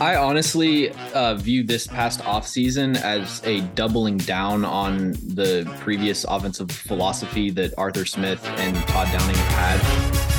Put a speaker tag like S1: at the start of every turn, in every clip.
S1: I honestly uh, view this past offseason as a doubling down on the previous offensive philosophy that Arthur Smith and Todd Downing have had.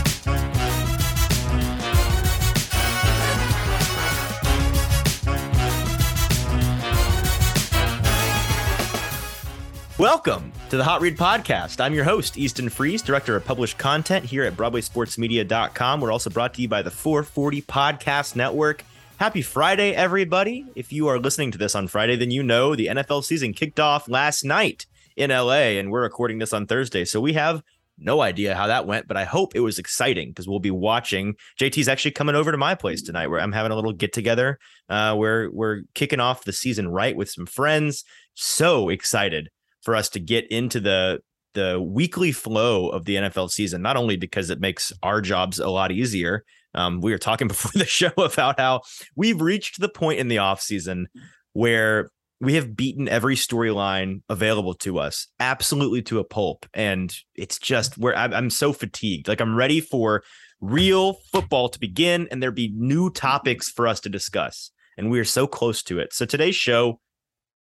S2: Welcome to the Hot Read Podcast. I'm your host, Easton Freeze, Director of Published Content here at BroadwaySportsMedia.com. We're also brought to you by the 440 Podcast Network. Happy Friday, everybody. If you are listening to this on Friday, then you know the NFL season kicked off last night in LA, and we're recording this on Thursday. So we have no idea how that went, but I hope it was exciting because we'll be watching. JT's actually coming over to my place tonight where I'm having a little get together uh, where we're kicking off the season right with some friends. So excited for us to get into the the weekly flow of the NFL season, not only because it makes our jobs a lot easier. Um, we were talking before the show about how we've reached the point in the offseason where we have beaten every storyline available to us absolutely to a pulp. And it's just where I'm, I'm so fatigued. Like I'm ready for real football to begin and there be new topics for us to discuss. And we are so close to it. So today's show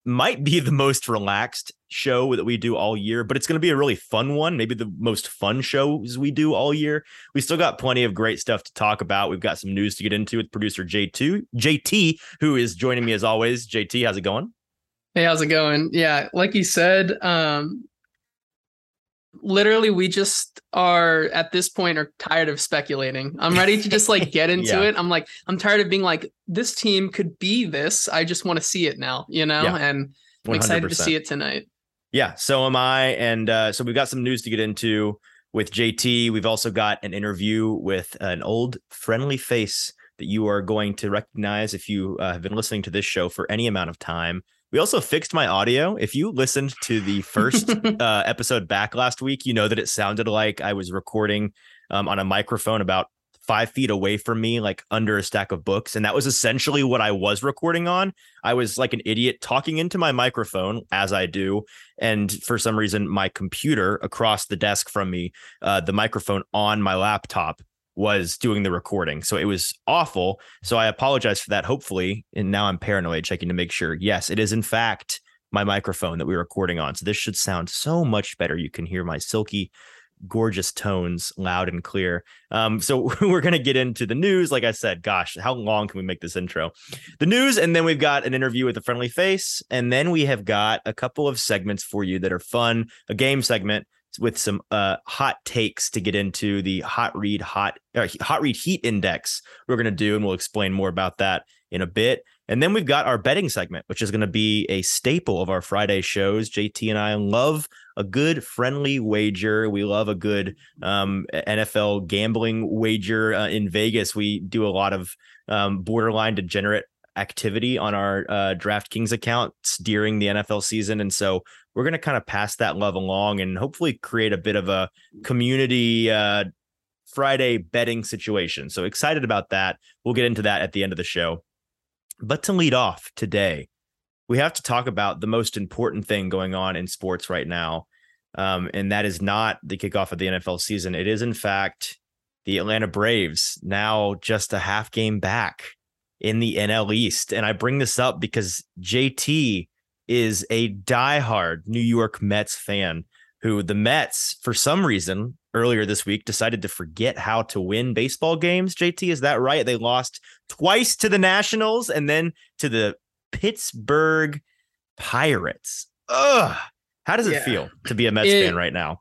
S2: might be the most relaxed show that we do all year, but it's going to be a really fun one. Maybe the most fun shows we do all year. We still got plenty of great stuff to talk about. We've got some news to get into with producer J2, JT, who is joining me as always. JT, how's it going?
S3: Hey, how's it going? Yeah, like you said, um, literally we just are at this point are tired of speculating. I'm ready to just like get into yeah. it. I'm like, I'm tired of being like, this team could be this. I just want to see it now, you know? Yeah, and I'm 100%. excited to see it tonight.
S2: Yeah, so am I. And uh, so we've got some news to get into with JT. We've also got an interview with an old friendly face that you are going to recognize if you uh, have been listening to this show for any amount of time. We also fixed my audio. If you listened to the first uh, episode back last week, you know that it sounded like I was recording um, on a microphone about five feet away from me, like under a stack of books. And that was essentially what I was recording on. I was like an idiot talking into my microphone as I do. And for some reason, my computer across the desk from me, uh, the microphone on my laptop was doing the recording. So it was awful. So I apologize for that, hopefully. And now I'm paranoid, checking to make sure. Yes, it is in fact my microphone that we're recording on. So this should sound so much better. You can hear my silky, gorgeous tones loud and clear. Um, so we're going to get into the news. Like I said, gosh, how long can we make this intro? The news, and then we've got an interview with a friendly face. And then we have got a couple of segments for you that are fun, a game segment with some uh, hot takes to get into the hot read hot hot read heat index we're going to do and we'll explain more about that in a bit. And then we've got our betting segment which is going to be a staple of our friday shows. Jt and i love a good friendly wager. We love a good um, nfl gambling wager uh, in vegas. We do a lot of um, borderline degenerate activity on our uh, DraftKings accounts during the NFL season. And so we're going to kind of pass that love along and hopefully create a bit of a community uh, Friday betting situation. So excited about that. We'll get into that at the end of the show. But to lead off today, we have to talk about the most important thing going on in sports right now. Um, and that is not the kickoff of the NFL season. It is, in fact, the Atlanta Braves now just a half game back in the NL East. And I bring this up because JT is a diehard New York Mets fan who the Mets, for some reason, earlier this week decided to forget how to win baseball games. JT, is that right? They lost twice to the Nationals and then to the Pittsburgh Pirates. Ugh. How does it yeah. feel to be a Mets it, fan right now?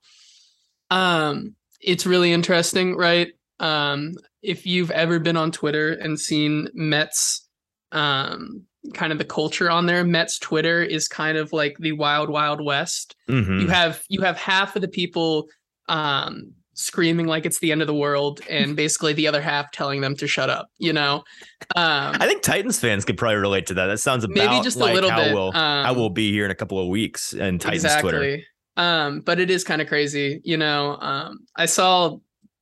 S3: Um, it's really interesting, right? Um, if you've ever been on Twitter and seen Mets um kind of the culture on there. Mets Twitter is kind of like the wild, wild west. Mm-hmm. You have you have half of the people um, screaming like it's the end of the world, and basically the other half telling them to shut up. You know,
S2: um, I think Titans fans could probably relate to that. That sounds about maybe just like a little how bit. We'll, um, how we'll be here in a couple of weeks and Titans exactly. Twitter.
S3: Um, but it is kind of crazy. You know, um, I saw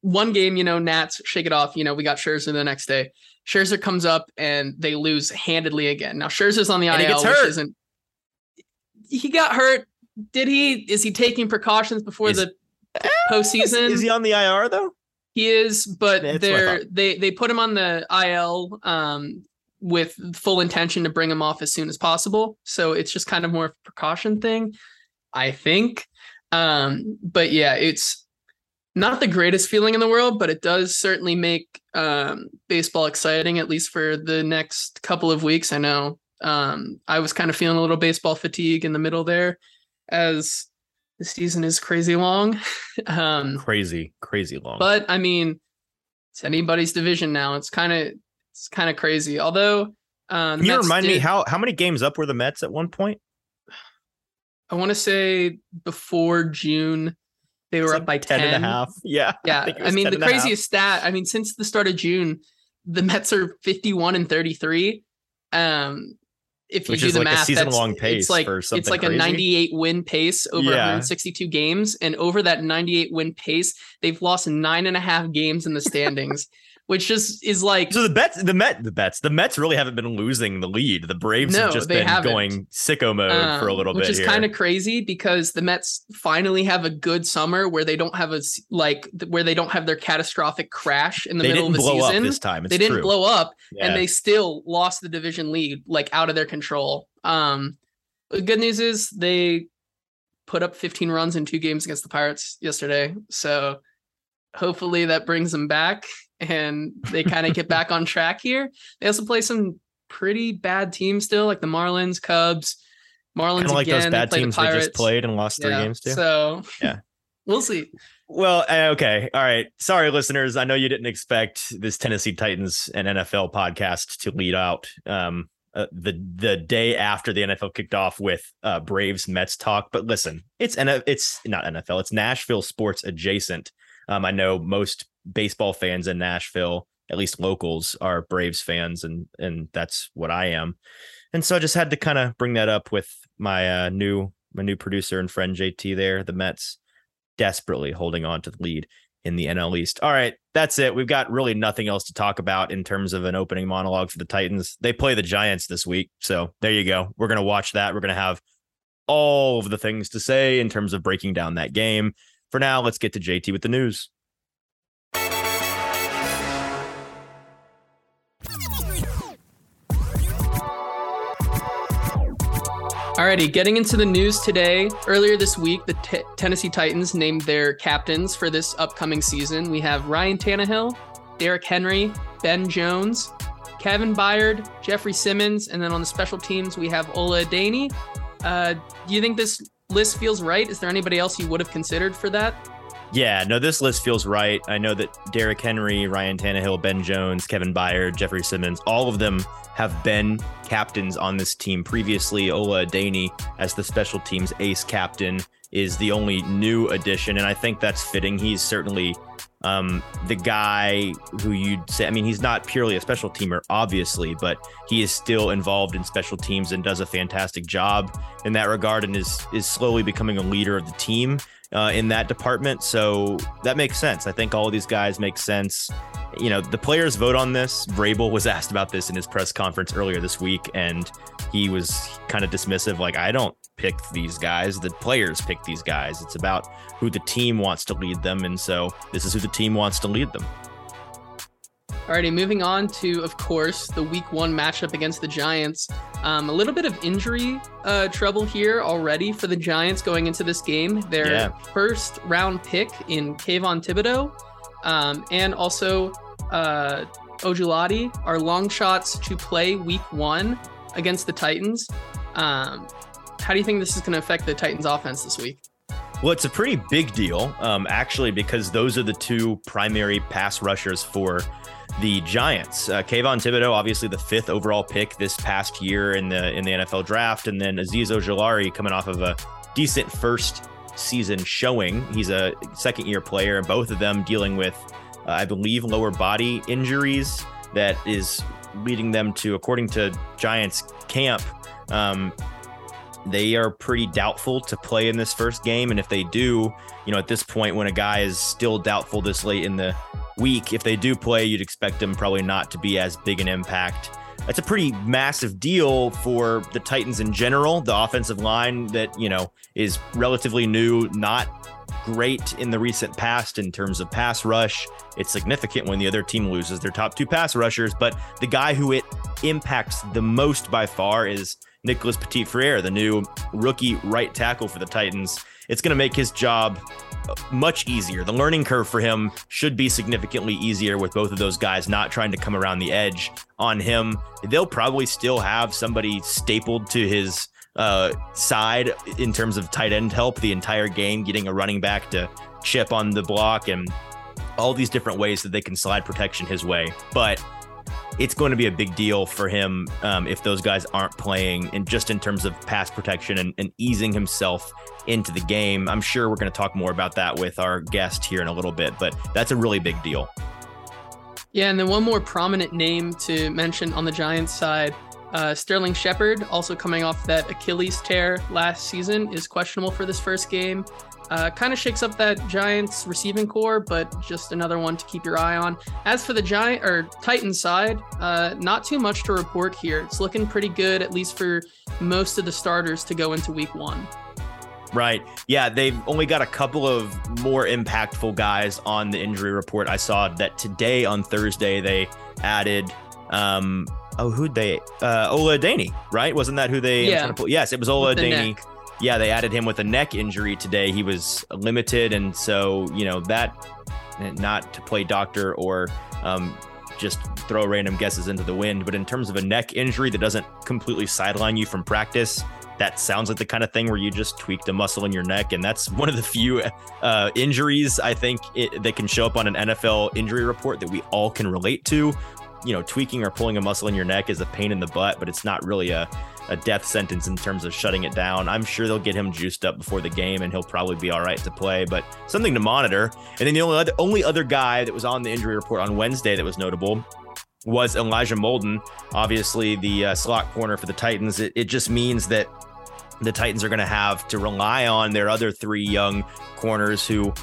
S3: one game. You know, Nats shake it off. You know, we got Scherzer the next day. Scherzer comes up and they lose handedly again. Now Scherzer's on the and IL, which isn't. He got hurt. Did he? Is he taking precautions before is, the postseason?
S2: Is, is, he on the IR though?
S3: He is, but they're they they put him on the IL um with full intention to bring him off as soon as possible. So it's just kind of more of a precaution thing, I think. Um, but yeah, it's not the greatest feeling in the world, but it does certainly make um, baseball exciting, at least for the next couple of weeks. I know um, I was kind of feeling a little baseball fatigue in the middle there as the season is crazy long. um,
S2: crazy, crazy long.
S3: But I mean, it's anybody's division now. It's kind of it's kind of crazy. Although,
S2: um, can you Mets remind did, me how how many games up were the Mets at one point?
S3: I want to say before June, they were up by 10,
S2: 10 and a half. Yeah.
S3: Yeah. I, I mean, the craziest stat, I mean, since the start of June, the Mets are 51 and 33. Um, if you Which do the like math, season long pace it's like it's like crazy. a 98 win pace over yeah. 162 games, and over that 98 win pace, they've lost nine and a half games in the standings. which just is like
S2: so the bets the Met the bets the Mets really haven't been losing the lead. The Braves no, have just been haven't. going sicko mode um, for a um, little
S3: which
S2: bit,
S3: which is kind of crazy because the Mets finally have a good summer where they don't have a like where they don't have their catastrophic crash in the they middle of the season.
S2: this time
S3: it's they didn't true. blow up, yeah. and they still lost the division lead like out of their control. Um, the good news is they put up 15 runs in two games against the Pirates yesterday, so hopefully that brings them back and they kind of get back on track here. They also play some pretty bad teams still, like the Marlins, Cubs. Marlins kind of like again, those bad teams they just
S2: played and lost three games to.
S3: So yeah, we'll see.
S2: Well, eh, okay, all right. Sorry, listeners. I know you didn't expect this Tennessee Titans and NFL podcast to lead out um, uh, the the day after the NFL kicked off with uh, Braves Mets talk. But listen, it's it's not NFL. It's Nashville sports adjacent. Um, I know most baseball fans in Nashville, at least locals, are Braves fans, and and that's what I am. And so I just had to kind of bring that up with my uh, new my new producer and friend JT there. The Mets desperately holding on to the lead in the NL East. All right, that's it. We've got really nothing else to talk about in terms of an opening monologue for the Titans. They play the Giants this week. So there you go. We're to watch that. We're to have all of the things to say in terms of breaking down that game. For now, let's get to JT with the news.
S3: Alrighty, getting into the news today. Earlier this week, the t- Tennessee Titans named their captains for this upcoming season. We have Ryan Tannehill, Derrick Henry, Ben Jones, Kevin Byard, Jeffrey Simmons, and then on the special teams, we have Ola Adeniyi. Uh, do you think this list feels right? Is there anybody else you would have considered for that?
S2: Yeah, no, this list feels right. I know that Derrick Henry, Ryan Tannehill, Ben Jones, Kevin Byard, Jeffrey Simmons, all of them have been captains on this team previously. Ola Adeniyi, as the special teams ace captain, is the only new addition, and I think that's fitting. He's certainly um, the guy who you'd say, I mean, he's not purely a special teamer, obviously, but he is still involved in special teams and does a fantastic job in that regard and is is slowly becoming a leader of the team uh, in that department. So that makes sense. I think all of these guys make sense. You know, the players vote on this. Vrabel was asked about this in his press conference earlier this week, and he was kind of dismissive. Like, I don't pick these guys. The players pick these guys. It's about who the team wants to lead them. And so this is who the team wants to lead them.
S3: Alrighty, moving on to, of course, the week one matchup against the Giants. Um, a little bit of injury uh, trouble here already for the Giants going into this game. Their yeah. first round pick in Kayvon Thibodeaux um, and also uh, Ojulari are long shots to play week one against the Titans. Um, how do you think this is going to affect the Titans offense this week?
S2: Well, it's a pretty big deal, um, actually, because those are the two primary pass rushers for the Giants. Uh, Kayvon Thibodeaux, obviously the fifth overall pick this past year in the in the NFL draft, and then Azeez Ojulari coming off of a decent first season showing. He's a second year player, and both of them dealing with, uh, I believe, lower body injuries that is leading them to, according to Giants camp, um, they are pretty doubtful to play in this first game. And if they do, you know, at this point, when a guy is still doubtful this late in the week, if they do play, you'd expect them probably not to be as big an impact. That's a pretty massive deal for the Titans in general. The offensive line that, you know, is relatively new, not great in the recent past in terms of pass rush. It's significant when the other team loses their top two pass rushers, but the guy who it impacts the most by far is Nicholas Petit Frere, the new rookie right tackle for the Titans. It's going to make his job much easier. The learning curve for him should be significantly easier with both of those guys not trying to come around the edge on him. They'll probably still have somebody stapled to his uh, side in terms of tight end help the entire game, getting a running back to chip on the block and all these different ways that they can slide protection his way. But it's going to be a big deal for him um, if those guys aren't playing and just in terms of pass protection and, and easing himself into the game. I'm sure we're going to talk more about that with our guest here in a little bit, but that's a really big deal.
S3: Yeah, and then one more prominent name to mention on the Giants side. Uh, Sterling Shepard, also coming off that Achilles tear last season, is questionable for this first game. Uh, kind of shakes up that Giants receiving corps, but just another one to keep your eye on. As for the Giant or Titan side, uh, not too much to report here. It's looking pretty good, at least for most of the starters to go into Week One.
S2: Right. Yeah, they've only got a couple of more impactful guys on the injury report. I saw that today on Thursday they added um oh who'd they uh Ola Adeniyi, right? Wasn't that who they
S3: yeah.
S2: Yes, it was Ola Adeniyi yeah, they added him with a neck injury today. He was limited, and so you know that not to play doctor or um, just throw random guesses into the wind, but in terms of a neck injury that doesn't completely sideline you from practice, that sounds like the kind of thing where you just tweaked a muscle in your neck, and that's one of the few uh, injuries I think it, that can show up on an NFL injury report that we all can relate to. You know, tweaking or pulling a muscle in your neck is a pain in the butt, but it's not really a a death sentence in terms of shutting it down. I'm sure they'll get him juiced up before the game and he'll probably be all right to play, but something to monitor. And then the only other, only other guy that was on the injury report on Wednesday that was notable was Elijah Molden, obviously the uh, slot corner for the Titans. It, it just means that the Titans are going to have to rely on their other three young corners who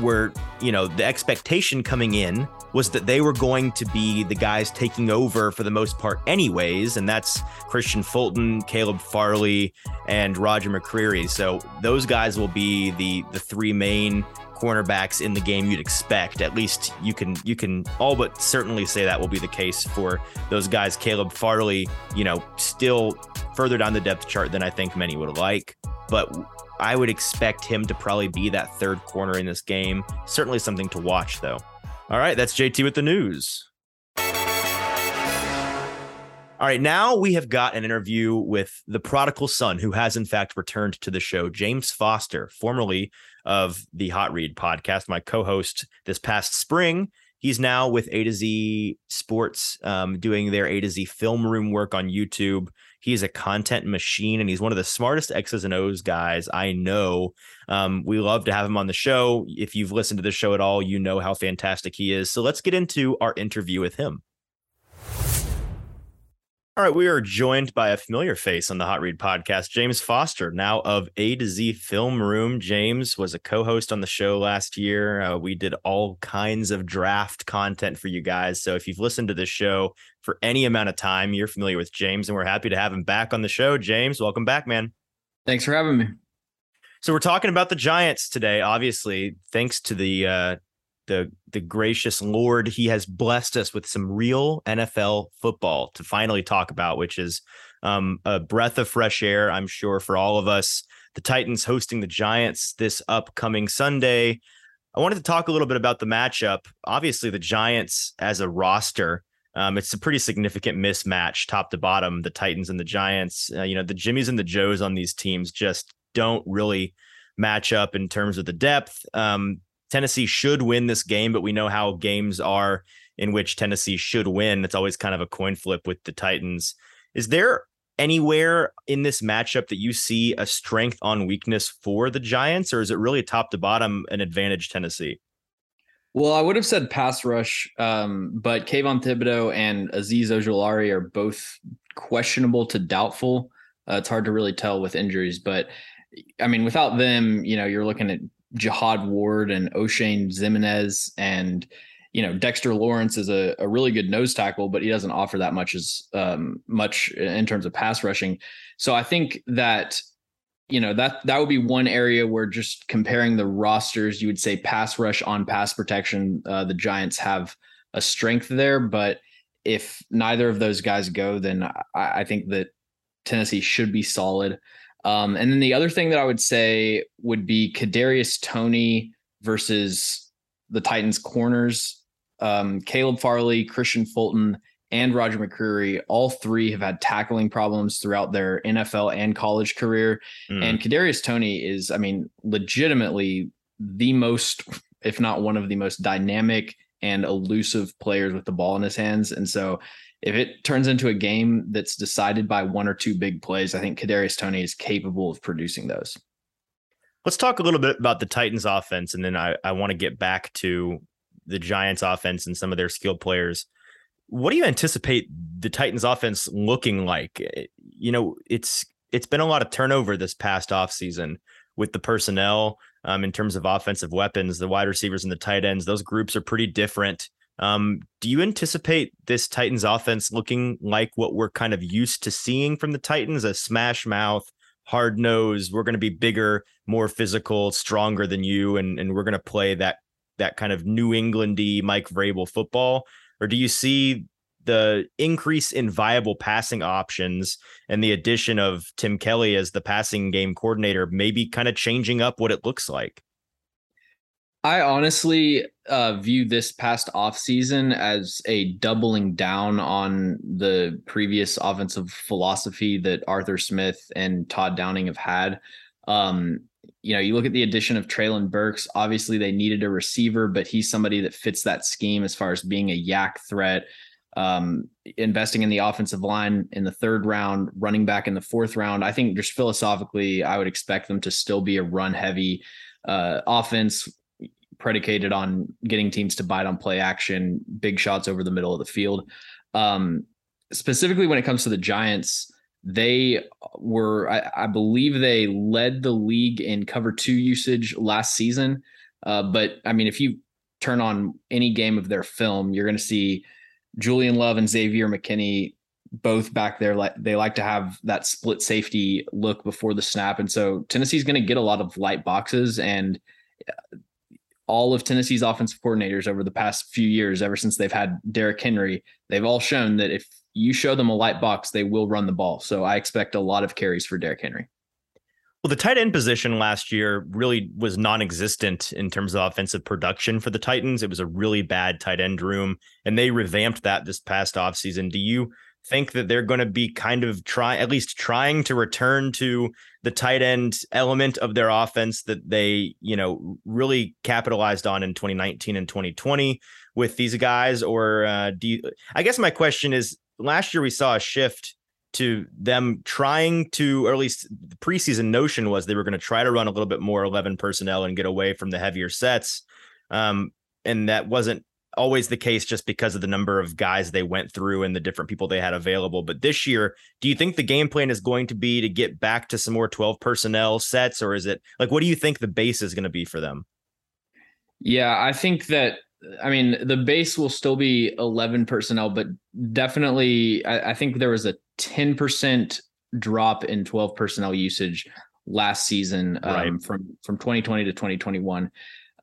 S2: were, you know, the expectation coming in was that they were going to be the guys taking over for the most part, anyways. And that's Kristian Fulton, Caleb Farley, and Roger McCreary. So those guys will be the the three main cornerbacks in the game you'd expect. At least you can you can all but certainly say that will be the case for those guys. Caleb Farley, you know, still further down the depth chart than I think many would like, but I would expect him to probably be that third corner in this game. Certainly something to watch though. All right, that's JT with the news. All right, now we have got an interview with the prodigal son who has in fact returned to the show, James Foster, formerly of the Hot Read podcast, my co-host this past spring. He's now with A to Z Sports, um, doing their A to Z film room work on YouTube. He's a content machine, and he's one of the smartest X's and O's guys I know. Um, we love to have him on the show. If you've listened to the show at all, you know how fantastic he is. So let's get into our interview with him. All right, we are joined by a familiar face on the Hot Read podcast, James Foster, now of A to Z Film Room. James was a co-host on the show last year. Uh, we did all kinds of draft content for you guys. So if you've listened to this show for any amount of time, you're familiar with James, and we're happy to have him back on the show. James, welcome back, man.
S1: Thanks for having me.
S2: So we're talking about the Giants today. Obviously, thanks to the uh, the the gracious Lord, He has blessed us with some real NFL football to finally talk about, which is um, a breath of fresh air, I'm sure, for all of us. The Titans hosting the Giants this upcoming Sunday. I wanted to talk a little bit about the matchup. Obviously, the Giants as a roster, um, it's a pretty significant mismatch, top to bottom. The Titans and the Giants, uh, you know, the Jimmies and the Joes on these teams just don't really match up in terms of the depth. Um, Tennessee should win this game, but we know how games are in which Tennessee should win. It's always kind of a coin flip with the Titans. Is there anywhere in this matchup that you see a strength on weakness for the Giants, or is it really top to bottom an advantage Tennessee?
S1: Well, I would have said pass rush, um, but Kayvon Thibodeaux and Azeez Ojulari are both questionable to doubtful. Uh, it's hard to really tell with injuries, but I mean, without them, you know, you're looking at Jihad Ward and Oshane Ximines and you know Dexter Lawrence is a, a really good nose tackle, but he doesn't offer that much as um, much in terms of pass rushing. So I think that you know that that would be one area where just comparing the rosters, you would say pass rush on pass protection. Uh, the Giants have a strength there, but if neither of those guys go, then I, I think that Tennessee should be solid. Um, and then the other thing that I would say would be Kadarius Toney versus the Titans corners. Um, Caleb Farley, Kristian Fulton, and Roger McCreary, all three have had tackling problems throughout their NFL and college career. Mm. And Kadarius Toney is, I mean, legitimately the most, if not one of the most dynamic and elusive players with the ball in his hands. And so if it turns into a game that's decided by one or two big plays, I think Kadarius Toney is capable of producing those.
S2: Let's talk a little bit about the Titans offense, and then I, I want to get back to the Giants offense and some of their skilled players. What do you anticipate the Titans offense looking like? Eh, you know, it's it's been a lot of turnover this past offseason with the personnel um, in terms of offensive weapons, the wide receivers and the tight ends. Those groups are pretty different. Um, do you anticipate this Titans offense looking like what we're kind of used to seeing from the Titans? A smash mouth, hard nose. We're going to be bigger, more physical, stronger than you, and and we're going to play that that kind of New Englandy Mike Vrabel football. Or do you see the increase in viable passing options and the addition of Tim Kelly as the passing game coordinator, maybe kind of changing up what it looks like?
S1: I honestly uh, view this past offseason as a doubling down on the previous offensive philosophy that Arthur Smith and Todd Downing have had. Um, you know, you look at the addition of Treylon Burks. Obviously, they needed a receiver, but he's somebody that fits that scheme as far as being a YAC threat. Um, investing in the offensive line in the third round, running back in the fourth round. I think just philosophically, I would expect them to still be a run heavy uh, offense predicated on getting teams to bite on play action, big shots over the middle of the field. Um, specifically, when it comes to the Giants, they were, I, I, believe, they led the league in cover two usage last season. Uh, but I mean, if you turn on any game of their film, you're going to see Julian Love and Xavier McKinney both back there. Like they like to have that split safety look before the snap, and so Tennessee's going to get a lot of light boxes and all of Tennessee's offensive coordinators over the past few years, ever since they've had Derrick Henry, they've all shown that if you show them a light box, they will run the ball. So I expect a lot of carries for Derrick Henry.
S2: Well, the tight end position last year really was non existent in terms of offensive production for the Titans. It was a really bad tight end room, and they revamped that this past offseason. Do you think that they're going to be kind of try at least trying to return to the tight end element of their offense that they, you know, really capitalized on in 2019 and 2020 with these guys or uh, do you I guess my question is last year we saw a shift to them trying to or at least the preseason notion was they were going to try to run a little bit more 11 personnel and get away from the heavier sets. Um, and that wasn't always the case just because of the number of guys they went through and the different people they had available. But this year, do you think the game plan is going to be to get back to some more 12 personnel sets, or is it like what do you think the base is going to be for them?
S1: Yeah, I think that I mean the base will still be 11 personnel, but definitely I, I think there was a 10% drop in 12 personnel usage last season um, right. from from 2020 to 2021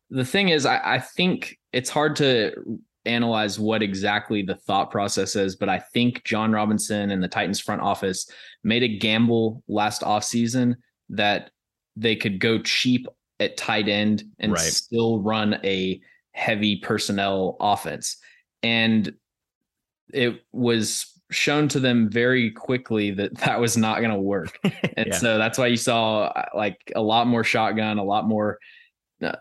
S1: the thing is, I, I think it's hard to analyze what exactly the thought process is, but I think Jon Robinson and the Titans front office made a gamble last offseason that they could go cheap at tight end and right. still run a heavy personnel offense. And it was shown to them very quickly that that was not going to work. And yeah. so that's why you saw like a lot more shotgun, a lot more uh,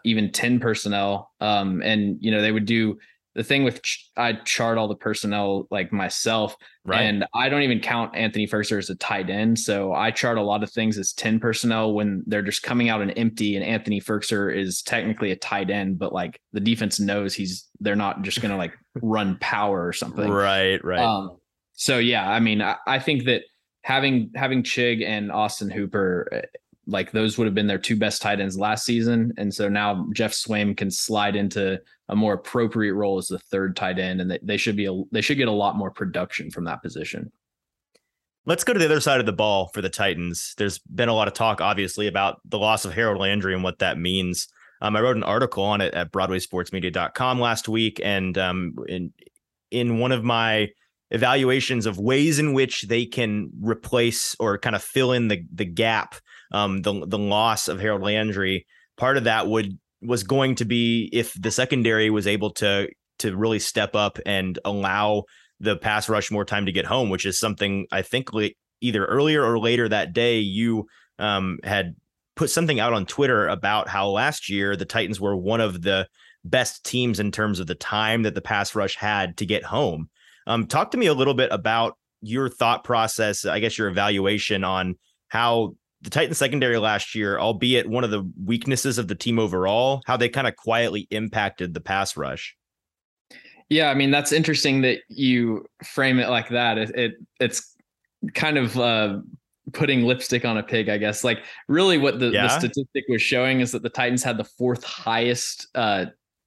S1: even 10 personnel. Um, and, you know, they would do the thing with, ch- I chart all the personnel like myself. Right. And I don't even count Anthony Firkser as a tight end. So I chart a lot of things as 10 personnel when they're just coming out and empty. And Anthony Firkser is technically a tight end, but like the defense knows he's, they're not just going to like run power or something.
S2: Right. Right. Um,
S1: so yeah, I mean, I, I think that having having Chig and Austin Hooper like those would have been their two best tight ends last season. And so now Geoff Swaim can slide into a more appropriate role as the third tight end, and they, they should be a, they should get a lot more production from that position.
S2: Let's go to the other side of the ball for the Titans. There's been a lot of talk, obviously, about the loss of Harold Landry and what that means. Um, I wrote an article on it at BroadwaySportsMedia.com last week, and um, in in one of my evaluations of ways in which they can replace or kind of fill in the the gap, um, the the loss of Harold Landry. Part of that would was going to be if the secondary was able to to really step up and allow the pass rush more time to get home, which is something I think either earlier or later that day you um, had put something out on Twitter about how last year the Titans were one of the best teams in terms of the time that the pass rush had to get home. Um, talk to me a little bit about your thought process, I guess your evaluation on how the Titans secondary last year, albeit one of the weaknesses of the team overall, how they kind of quietly impacted the pass rush.
S1: Yeah, I mean that's interesting that you frame it like that. It, it it's kind of uh, putting lipstick on a pig, I guess. Like really, what the, yeah. the statistic was showing is that the Titans had the fourth highest uh,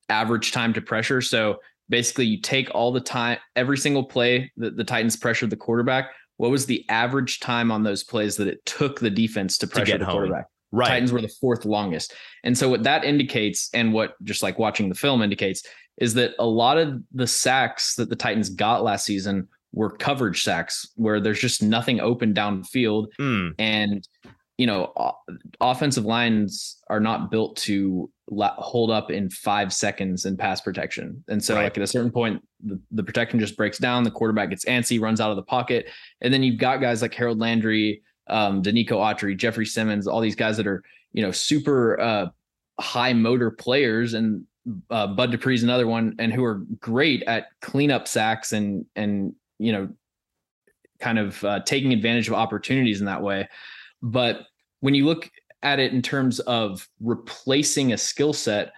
S1: average time to pressure. So basically, you take all the time, every single play that the Titans pressured the quarterback. What was the average time on those plays that it took the defense to pressure to the home. quarterback? Right. Titans were the fourth longest. And so what that indicates, and what just like watching the film indicates, is that a lot of the sacks that the Titans got last season were coverage sacks where there's just nothing open downfield. Mm. And, you know, offensive lines are not built to hold up in five seconds in pass protection. And so, right. like, at a certain point, the, the protection just breaks down. The quarterback gets antsy, runs out of the pocket. And then you've got guys like Harold Landry, um, Denico Autry, Jeffrey Simmons, all these guys that are, you know, super uh, high motor players. And uh, Bud Dupree's another one, and who are great at cleanup sacks and and you know, kind of uh, taking advantage of opportunities in that way. But when you look at it in terms of replacing a skill set,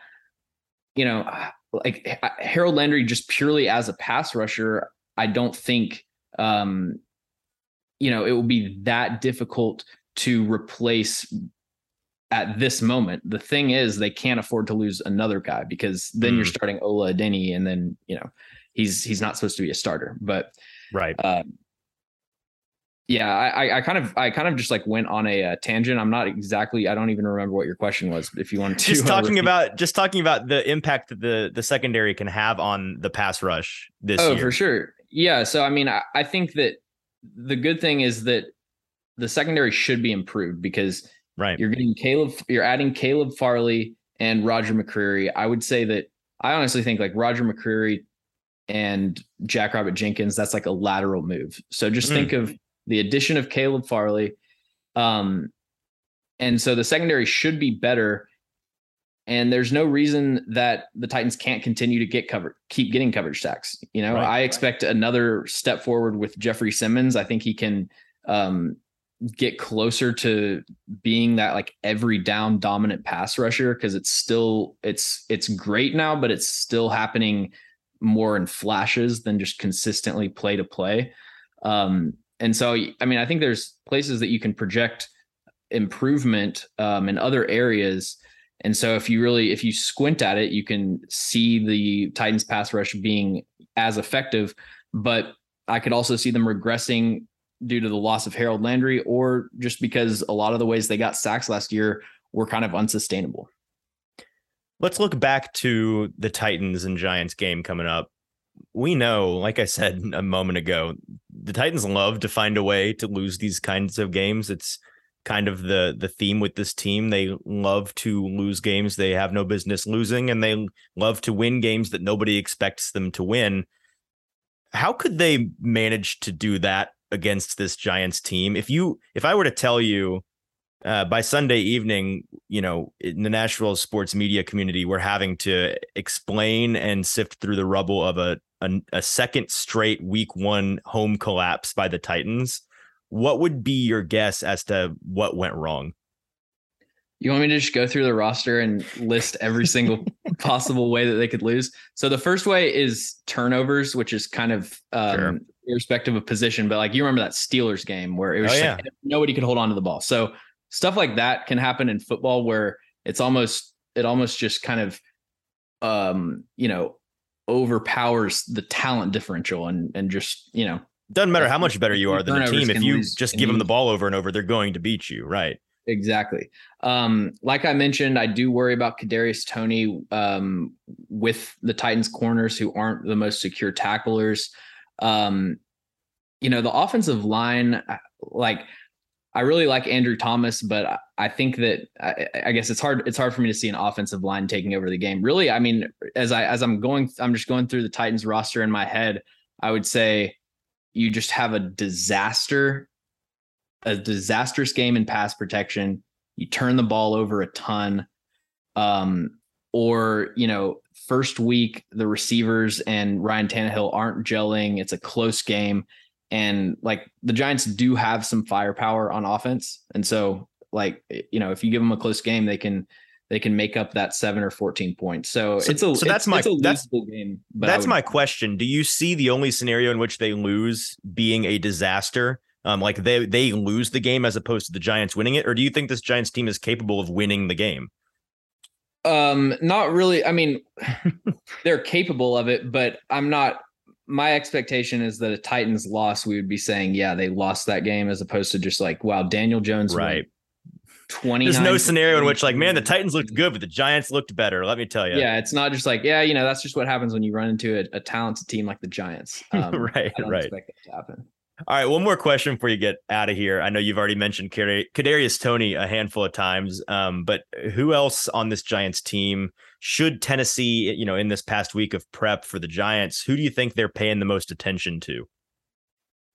S1: you know, like Harold Landry just purely as a pass rusher, I don't think, um, you know, it will be that difficult to replace at this moment. The thing is, they can't afford to lose another guy because then mm. you're starting Ola Adeniyi, and then you know he's he's not supposed to be a starter. But
S2: right,
S1: um, yeah, I, I kind of I kind of just like went on a, uh, tangent. I'm not exactly. I don't even remember what your question was. If you want to
S2: just talking about just talking about the impact that the the secondary can have on the pass rush this oh, year.
S1: for sure. Yeah. So I mean, I, I think that the good thing is that the secondary should be improved because
S2: right
S1: you're getting Caleb, you're adding Caleb Farley and Roger McCreary. I would say that I honestly think like Roger McCreary and Jackrabbit Jenkins, that's like a lateral move. So just mm. think of the addition of Caleb Farley. Um, and so the secondary should be better. And there's no reason that the Titans can't continue to get covered, keep getting coverage sacks. You know, right, I expect right. another step forward with Jeffrey Simmons. I think he can um, get closer to being that like every down dominant pass rusher because it's still it's it's great now, but it's still happening more in flashes than just consistently play to play. Um, and so, I mean, I think there's places that you can project improvement um, in other areas. And so, if you really, if you squint at it, you can see the Titans pass rush being as effective. But I could also see them regressing due to the loss of Harold Landry, or just because a lot of the ways they got sacks last year were kind of unsustainable.
S2: Let's look back to the Titans and Giants game coming up. We know, like I said a moment ago, the Titans love to find a way to lose these kinds of games. It's kind of the the theme with this team. They love to lose games they have no business losing, and they love to win games that nobody expects them to win. How could they manage to do that against this Giants team? If you if I were to tell you uh, by Sunday evening, you know, in the Nashville sports media community, we're having to explain and sift through the rubble of a, a, a second straight week one home collapse by the Titans. What would be your guess as to what went wrong?
S1: You want me to just go through the roster and list every single possible way that they could lose? So the first way is turnovers, which is kind of um, sure. irrespective of position. But like you remember that Steelers game where it was oh, yeah. like nobody could hold on to the ball. So stuff like that can happen in football where it's almost it almost just kind of um you know overpowers the talent differential and and just you know.
S2: Doesn't matter how much better you are than the team if you just give them the ball over and over they're going to beat you right.
S1: Exactly. Um like i mentioned i do worry about kadarius toney um with the titans corners who aren't the most secure tacklers. Um you know, the offensive line, uh, like I really like Andrew Thomas, but I think that I, I, guess it's hard. It's hard for me to see an offensive line taking over the game. Really, I mean, as I as I'm going, I'm just going through the Titans roster in my head. I would say you just have a disaster, a disastrous game in pass protection. You turn the ball over a ton, um, or you know, first week the receivers and Ryan Tannehill aren't gelling. It's a close game and like the Giants do have some firepower on offense, and so like you know if you give them a close game, they can they can make up that seven or fourteen points. So, so it's a so that's my that's game.
S2: that's would, my question. Do you see the only scenario in which they lose being a disaster? Um, like they they lose the game as opposed to the Giants winning it, or do you think this Giants team is capable of winning the game?
S1: Um, not really. I mean, they're capable of it, but I'm not my expectation is that a Titans loss, we would be saying, yeah, they lost that game, as opposed to just like, wow, Daniel Jones,
S2: right? Twenty. There's no scenario in which like, man, the Titans looked good, but the Giants looked better. Let me tell you.
S1: Yeah, it's not just like, yeah, you know, that's just what happens when you run into a, a talented team like the Giants.
S2: Um, right, right. Expect that to happen. All right, one more question before you get out of here. I know you've already mentioned Kadarius Toney a handful of times, um, but who else on this Giants team should Tennessee, you know, in this past week of prep for the Giants, who do you think they're paying the most attention to?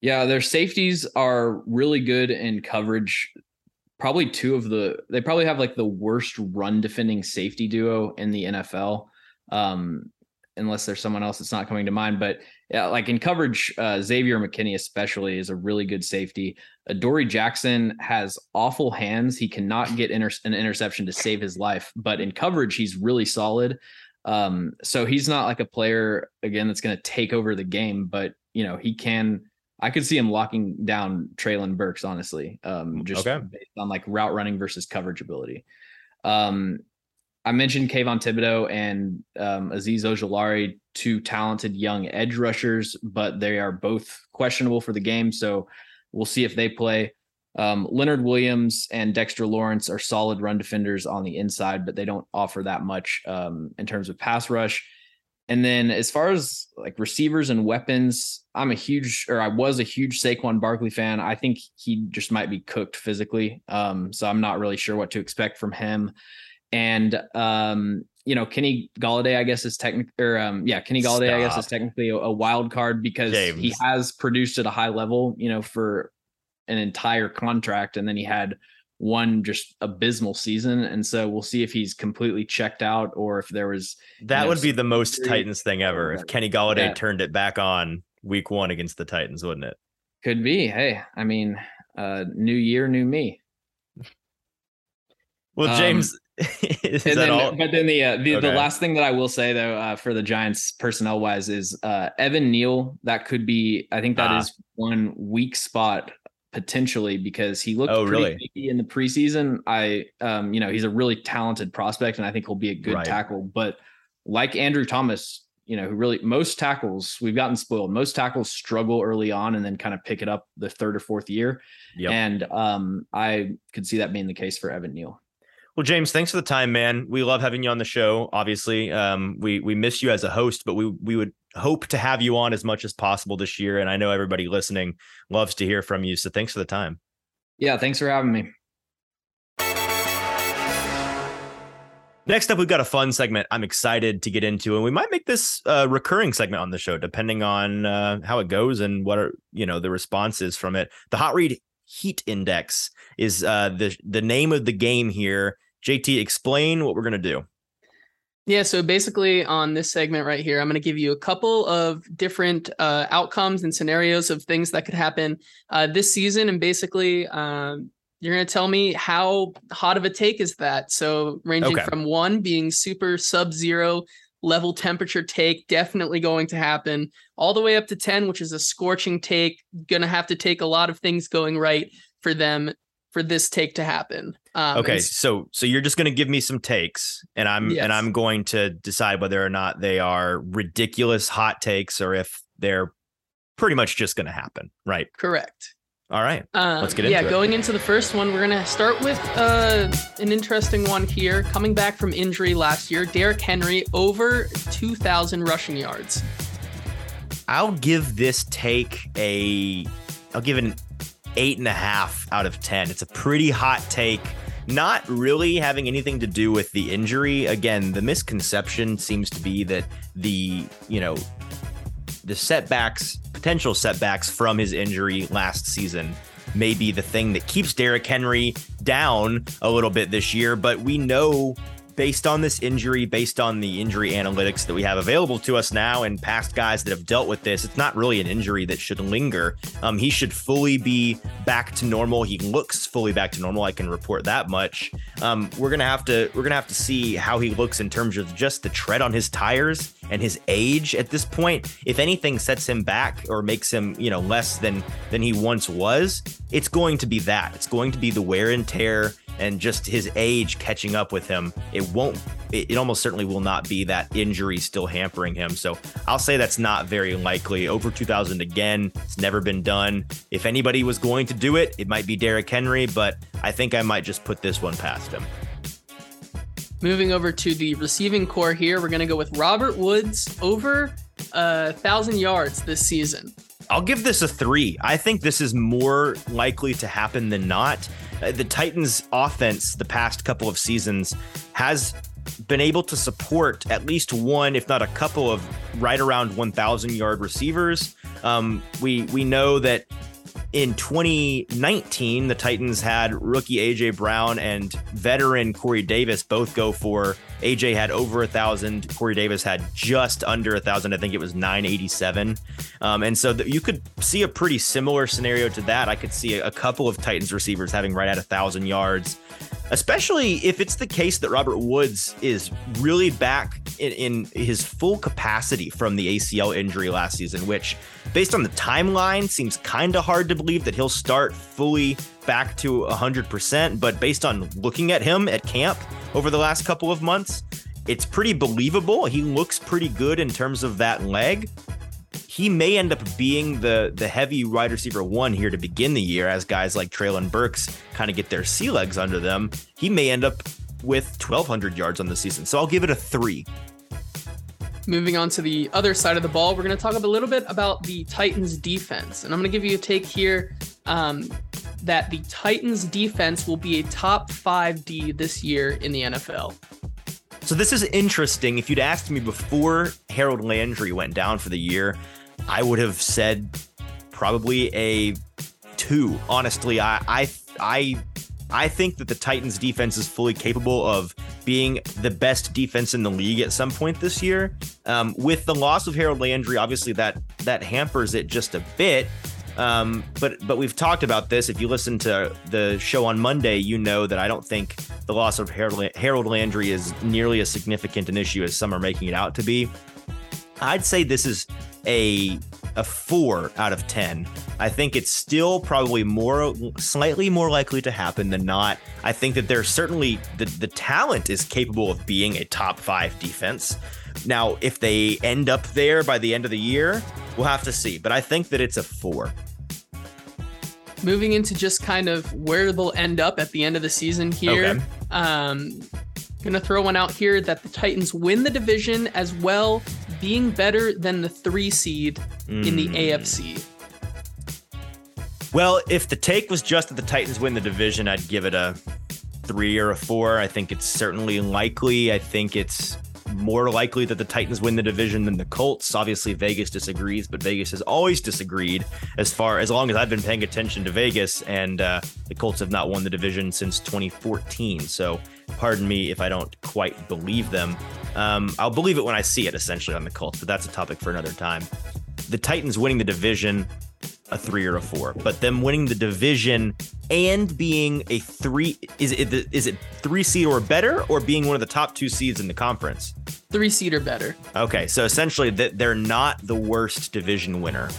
S1: Yeah, their safeties are really good in coverage. Probably two of the they probably have like the worst run defending safety duo in the NFL. Um, unless there's someone else that's not coming to mind. But yeah, like in coverage, uh, Xavier McKinney especially is a really good safety. Adoree' Jackson has awful hands. He cannot get inter- an interception to save his life, but in coverage, he's really solid. Um, so he's not like a player again that's going to take over the game, but you know he can. I could see him locking down Treylon Burks, honestly, um, just okay. based on like route running versus coverage ability. Um, I mentioned Kayvon Thibodeaux and um, Azeez Ojulari, two talented young edge rushers, but they are both questionable for the game. So we'll see if they play. Um, Leonard Williams and Dexter Lawrence are solid run defenders on the inside, but they don't offer that much um, in terms of pass rush. And then as far as like receivers and weapons, I'm a huge or I was a huge Saquon Barkley fan. I think he just might be cooked physically. Um, so I'm not really sure what to expect from him and um, you know, Kenny Golladay, I guess is technically, or um, yeah, Kenny Golladay, Stop. I guess is technically a, a wild card because James. he has produced at a high level, you know, for an entire contract, and then he had one just abysmal season, and so we'll see if he's completely checked out or if there was
S2: that know, would be the most Titans thing ever if Kenny Golladay yeah. turned it back on week one against the Titans, wouldn't it?
S1: Could be. Hey, I mean, uh, new year, new me.
S2: Well, James, um,
S1: is and that then, all? But then the uh, the, okay. the last thing that I will say though uh, for the Giants personnel wise is uh, Evan Neal. That could be. I think that ah. is one weak spot potentially because he looked oh, pretty really? in the preseason. I um you know he's a really talented prospect and I think he'll be a good right. tackle. But like Andrew Thomas, you know, who really most tackles we've gotten spoiled. Most tackles struggle early on and then kind of pick it up the third or fourth year. Yep. And um I could see that being the case for Evan Neal.
S2: Well, James, thanks for the time, man. We love having you on the show. Obviously, um, we we miss you as a host, but we we would hope to have you on as much as possible this year. And I know everybody listening loves to hear from you. So thanks for the time.
S1: Yeah, thanks for having me.
S2: Next up, we've got a fun segment I'm excited to get into, and we might make this a recurring segment on the show, depending on uh, how it goes and what are you know the responses from it. The Hot Read Heat Index is uh, the the name of the game here. JT, explain what we're gonna do.
S3: Yeah, so basically on this segment right here, I'm going to give you a couple of different uh, outcomes and scenarios of things that could happen uh, this season, and basically um, you're going to tell me how hot of a take is that. So ranging okay. from one being super sub-zero level temperature take, definitely going to happen, all the way up to 10, which is a scorching take, going to have to take a lot of things going right for them for this take to happen.
S2: Um, okay, so so you're just going to give me some takes, and I'm yes. and I'm going to decide whether or not they are ridiculous hot takes or if they're pretty much just going to happen, right?
S3: Correct.
S2: All right, um, let's get into
S3: yeah, it. Yeah, going into the first one, we're gonna start with uh, an interesting one here. Coming back from injury last year, Derrick Henry over 2,000 rushing yards.
S2: I'll give this take a, I'll give it an eight and a half out of 10. It's a pretty hot take. Not really having anything to do with the injury. Again, the misconception seems to be that the, you know, the setbacks, potential setbacks from his injury last season may be the thing that keeps Derrick Henry down a little bit this year. But we know based on this injury, based on the injury analytics that we have available to us now and past guys that have dealt with this, it's not really an injury that should linger. Um, he should fully be back to normal. He looks fully back to normal. I can report that much. Um, we're gonna have to we're gonna have to see how he looks in terms of just the tread on his tires and his age at this point. If anything sets him back or makes him you know less than than he once was, it's going to be that. It's going to be the wear and tear and just his age catching up with him, it won't, it, it, almost certainly will not be that injury still hampering him. So I'll say that's not very likely. Over 2000 again, it's never been done. If anybody was going to do it, it might be Derrick Henry, but I think I might just put this one past him.
S3: Moving over to the receiving corps here, we're going to go with Robert Woods over a thousand yards this season.
S2: I'll give this a three. I think this is more likely to happen than not. Uh, the Titans' offense the past couple of seasons has been able to support at least one, if not a couple of right around 1,000 yard receivers. Um, we we know that in 2019, the Titans had rookie AJ Brown and veteran Corey Davis both go for. AJ had over a thousand. Corey Davis had just under a thousand. I think it was 987. Um, and so the, you could see a pretty similar scenario to that. I could see a, a couple of Titans receivers having right at a thousand yards especially if it's the case that Robert Woods is really back in, in, his full capacity from the ACL injury last season, which, based on the timeline, seems kind of hard to believe that he'll start fully back to 100%. But based on looking at him at camp over the last couple of months, it's pretty believable. He looks pretty good in terms of that leg he may end up being the the heavy wide receiver one here to begin the year as guys like Treylon Burks kind of get their sea legs under them. He may end up with 1,200 yards on the season. So I'll give it a three.
S3: Moving on to the other side of the ball, we're going to talk a little bit about the Titans defense. And I'm going to give you a take here um, that the Titans defense will be a top five D this year in the NFL.
S2: So this is interesting. If you'd asked me before Harold Landry went down for the year, I would have said probably a two. Honestly, I I I I think that the Titans defense is fully capable of being the best defense in the league at some point this year. Um, with the loss of Harold Landry, obviously that that hampers it just a bit. Um, but but we've talked about this. If you listen to the show on Monday, you know that I don't think the loss of Harold, Harold Landry is nearly as significant an issue as some are making it out to be. I'd say this is a a four out of ten. I think it's still probably more slightly more likely to happen than not. I think that there's certainly the the talent is capable of being a top five defense. Now, if they end up there by the end of the year, we'll have to see. But I think that it's a four.
S3: Moving into just kind of where they'll end up at the end of the season here. Okay. Um, gonna throw one out here that the Titans win the division as well being better than the three seed mm. in the hmm. AFC.
S2: Well, if the take was just that the Titans win the division, I'd give it a three or a four. I think it's certainly likely. I think it's more likely that the Titans win the division than the Colts. Obviously, Vegas disagrees, but Vegas has always disagreed as far as long as I've been paying attention to Vegas, and uh, the Colts have not won the division since 2014. So, pardon me if I don't quite believe them. Um, I'll believe it when I see it, essentially, on the Colts, but that's a topic for another time. The Titans winning the division, a three or a four, but them winning the division and being a three is it is it three seed or better, or being one of the top two seeds in the conference?
S3: Three seed or better.
S2: Okay, so essentially that they're not the worst division winner.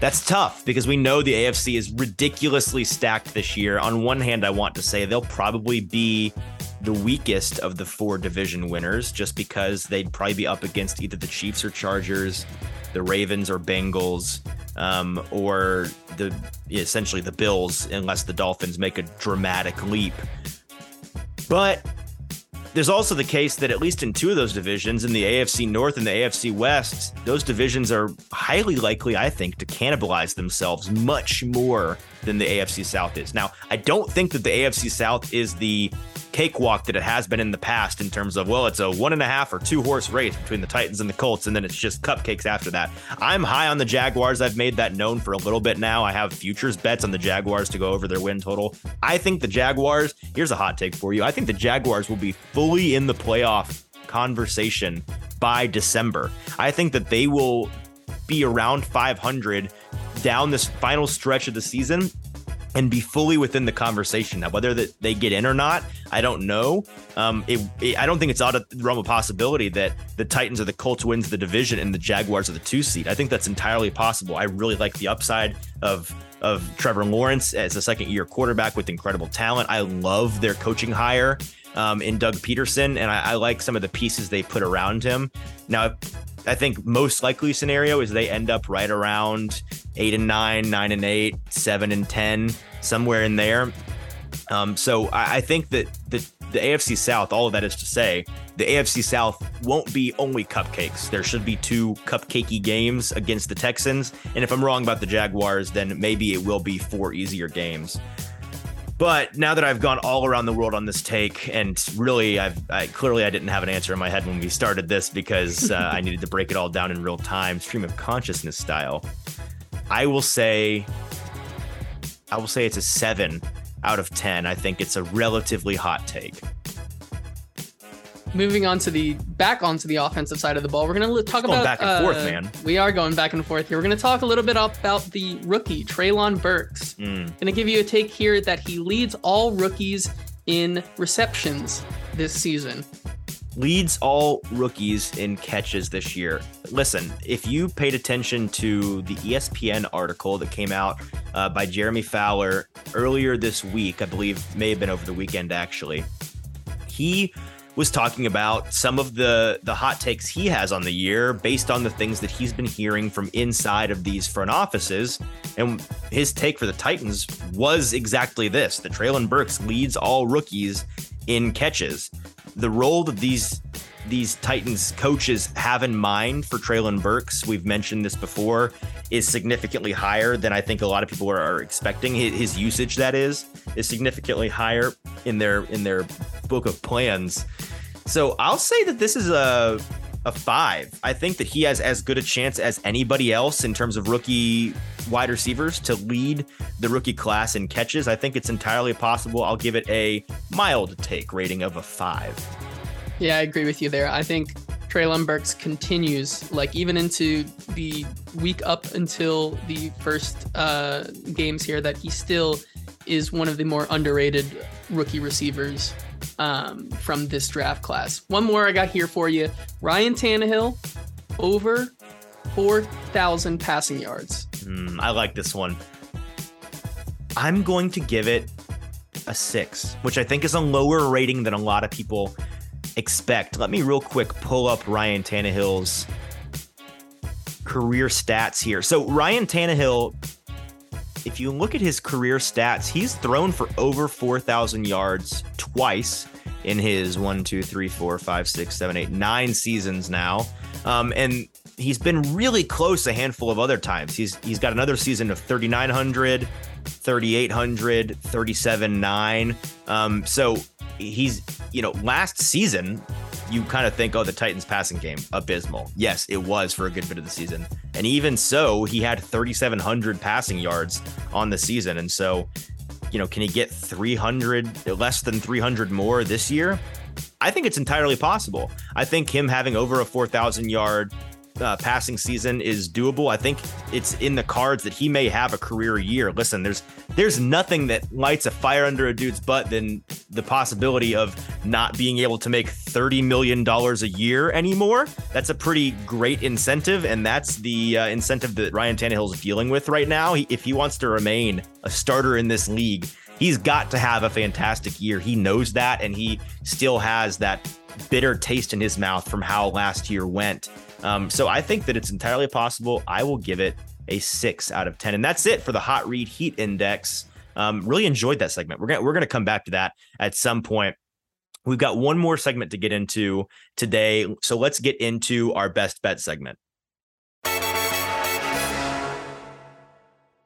S2: That's tough because we know the AFC is ridiculously stacked this year. On one hand, I want to say they'll probably be the weakest of the four division winners just because they'd probably be up against either the Chiefs or Chargers, the Ravens or Bengals, um, or the essentially the Bills, unless the Dolphins make a dramatic leap. But there's also the case that at least in two of those divisions, in the AFC North and the AFC West, those divisions are highly likely, I think, to cannibalize themselves much more than the AFC South is. Now, I don't think that the AFC South is the cakewalk that it has been in the past in terms of, well, it's a one and a half or two horse race between the Titans and the Colts, and then it's just cupcakes after that. I'm high on the Jaguars. I've made that known for a little bit now. I have futures bets on the Jaguars to go over their win total. I think the Jaguars, here's a hot take for you. I think the Jaguars will be fully in the playoff conversation by December. I think that they will be around 500 down this final stretch of the season and be fully within the conversation. Now, whether that they get in or not, I don't know. Um, it, it, I don't think it's out of the realm of possibility that the Titans or the Colts wins the division and the Jaguars are the two seed. I think that's entirely possible. I really like the upside of of Trevor Lawrence as a second year quarterback with incredible talent. I love their coaching hire um, in Doug Pederson, and I, I like some of the pieces they put around him. Now, I think most likely scenario is they end up right around eight and nine, nine and eight, seven and ten, somewhere in there. Um, so I, I think that the the AFC South, all of that is to say, the AFC South won't be only cupcakes. There should be two cupcakey games against the Texans. And if I'm wrong about the Jaguars, then maybe it will be four easier games. But now that I've gone all around the world on this take, and really, I've I, clearly I didn't have an answer in my head when we started this because uh, I needed to break it all down in real time, stream of consciousness style. I will say, I will say it's a seven out of ten. I think it's a relatively hot take
S3: moving on to the back onto the offensive side of the ball, we're going to talk
S2: going
S3: about
S2: back and uh, forth, man.
S3: We are going back and forth here. We're going to talk a little bit about the rookie Treylon Burks. Mm. Going to give you a take here that he leads all rookies in receptions this season.
S2: Leads all rookies in catches this year. Listen, if you paid attention to the ESPN article that came out uh, by Jeremy Fowler earlier this week, I believe may have been over the weekend actually, he was talking about some of the the hot takes he has on the year based on the things that he's been hearing from inside of these front offices. And his take for the Titans was exactly this: that Treylon Burks leads all rookies in catches. The role that these these Titans coaches have in mind for Treylon Burks, we've mentioned this before, is significantly higher than I think a lot of people are, expecting. His, his, usage, that is, is significantly higher in their in their book of plans. So I'll say that this is a a five. I think that he has as good a chance as anybody else in terms of rookie wide receivers to lead the rookie class in catches. I think it's entirely possible. I'll give it a mild take rating of a five.
S3: Yeah, I agree with you there. I think Treylon Burks continues, like even into the week up until the first uh, games here, that he still is one of the more underrated rookie receivers um, from this draft class. One more I got here for you Ryan Tannehill, over 4,000 passing yards.
S2: Mm, I like this one. I'm going to give it a six, which I think is a lower rating than a lot of people expect. Let me real quick pull up Ryan Tannehill's career stats here. So Ryan Tannehill if you look at his career stats, he's thrown for over 4,000 yards twice in his one, two, three, four, five, six, seven, eight, nine seasons now. Um, and he's been really close a handful of other times. He's he's got another season of 3,900, 3,800, 37.9. Um, so he's, you know, last season you kind of think, oh, the Titans passing game, abysmal. Yes, it was for a good bit of the season. And even so, he had 3,700 passing yards on the season. And so, you know, can he get 300, less than 300 more this year? I think it's entirely possible. I think him having over a 4,000 yard uh, passing season is doable. I think it's in the cards that he may have a career year. Listen, there's there's nothing that lights a fire under a dude's butt than the possibility of not being able to make thirty million dollars a year anymore. That's a pretty great incentive, and that's the uh, incentive that Ryan Tannehill is dealing with right now. He, if he wants to remain a starter in this league, he's got to have a fantastic year. He knows that, and he still has that bitter taste in his mouth from how last year went. Um, so I think that it's entirely possible. I will give it a six out of 10. And that's it for the Hot Read Heat Index. Um, really enjoyed that segment. We're gonna we're gonna come back to that at some point. We've got one more segment to get into today. So let's get into our best bet segment.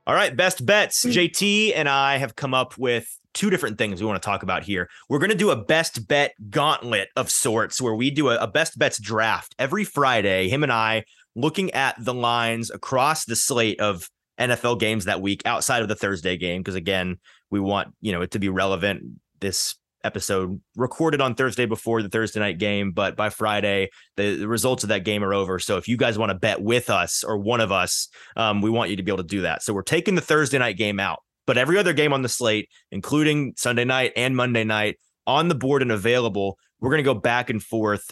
S2: All right, best bets.
S3: Hmm.
S2: JT and I have come up with two different things we want to talk about here. We're going to do a best bet gauntlet of sorts where we do a, a best bets draft every Friday. Him and I looking at the lines across the slate of NFL games that week outside of the Thursday game. Because again, we want, you know, it to be relevant. This episode recorded on Thursday before the Thursday night game, but by Friday, the, the results of that game are over. So if you guys want to bet with us or one of us, um, we want you to be able to do that. So we're taking the Thursday night game out, but every other game on the slate, including Sunday night and Monday night, on the board and available, we're going to go back and forth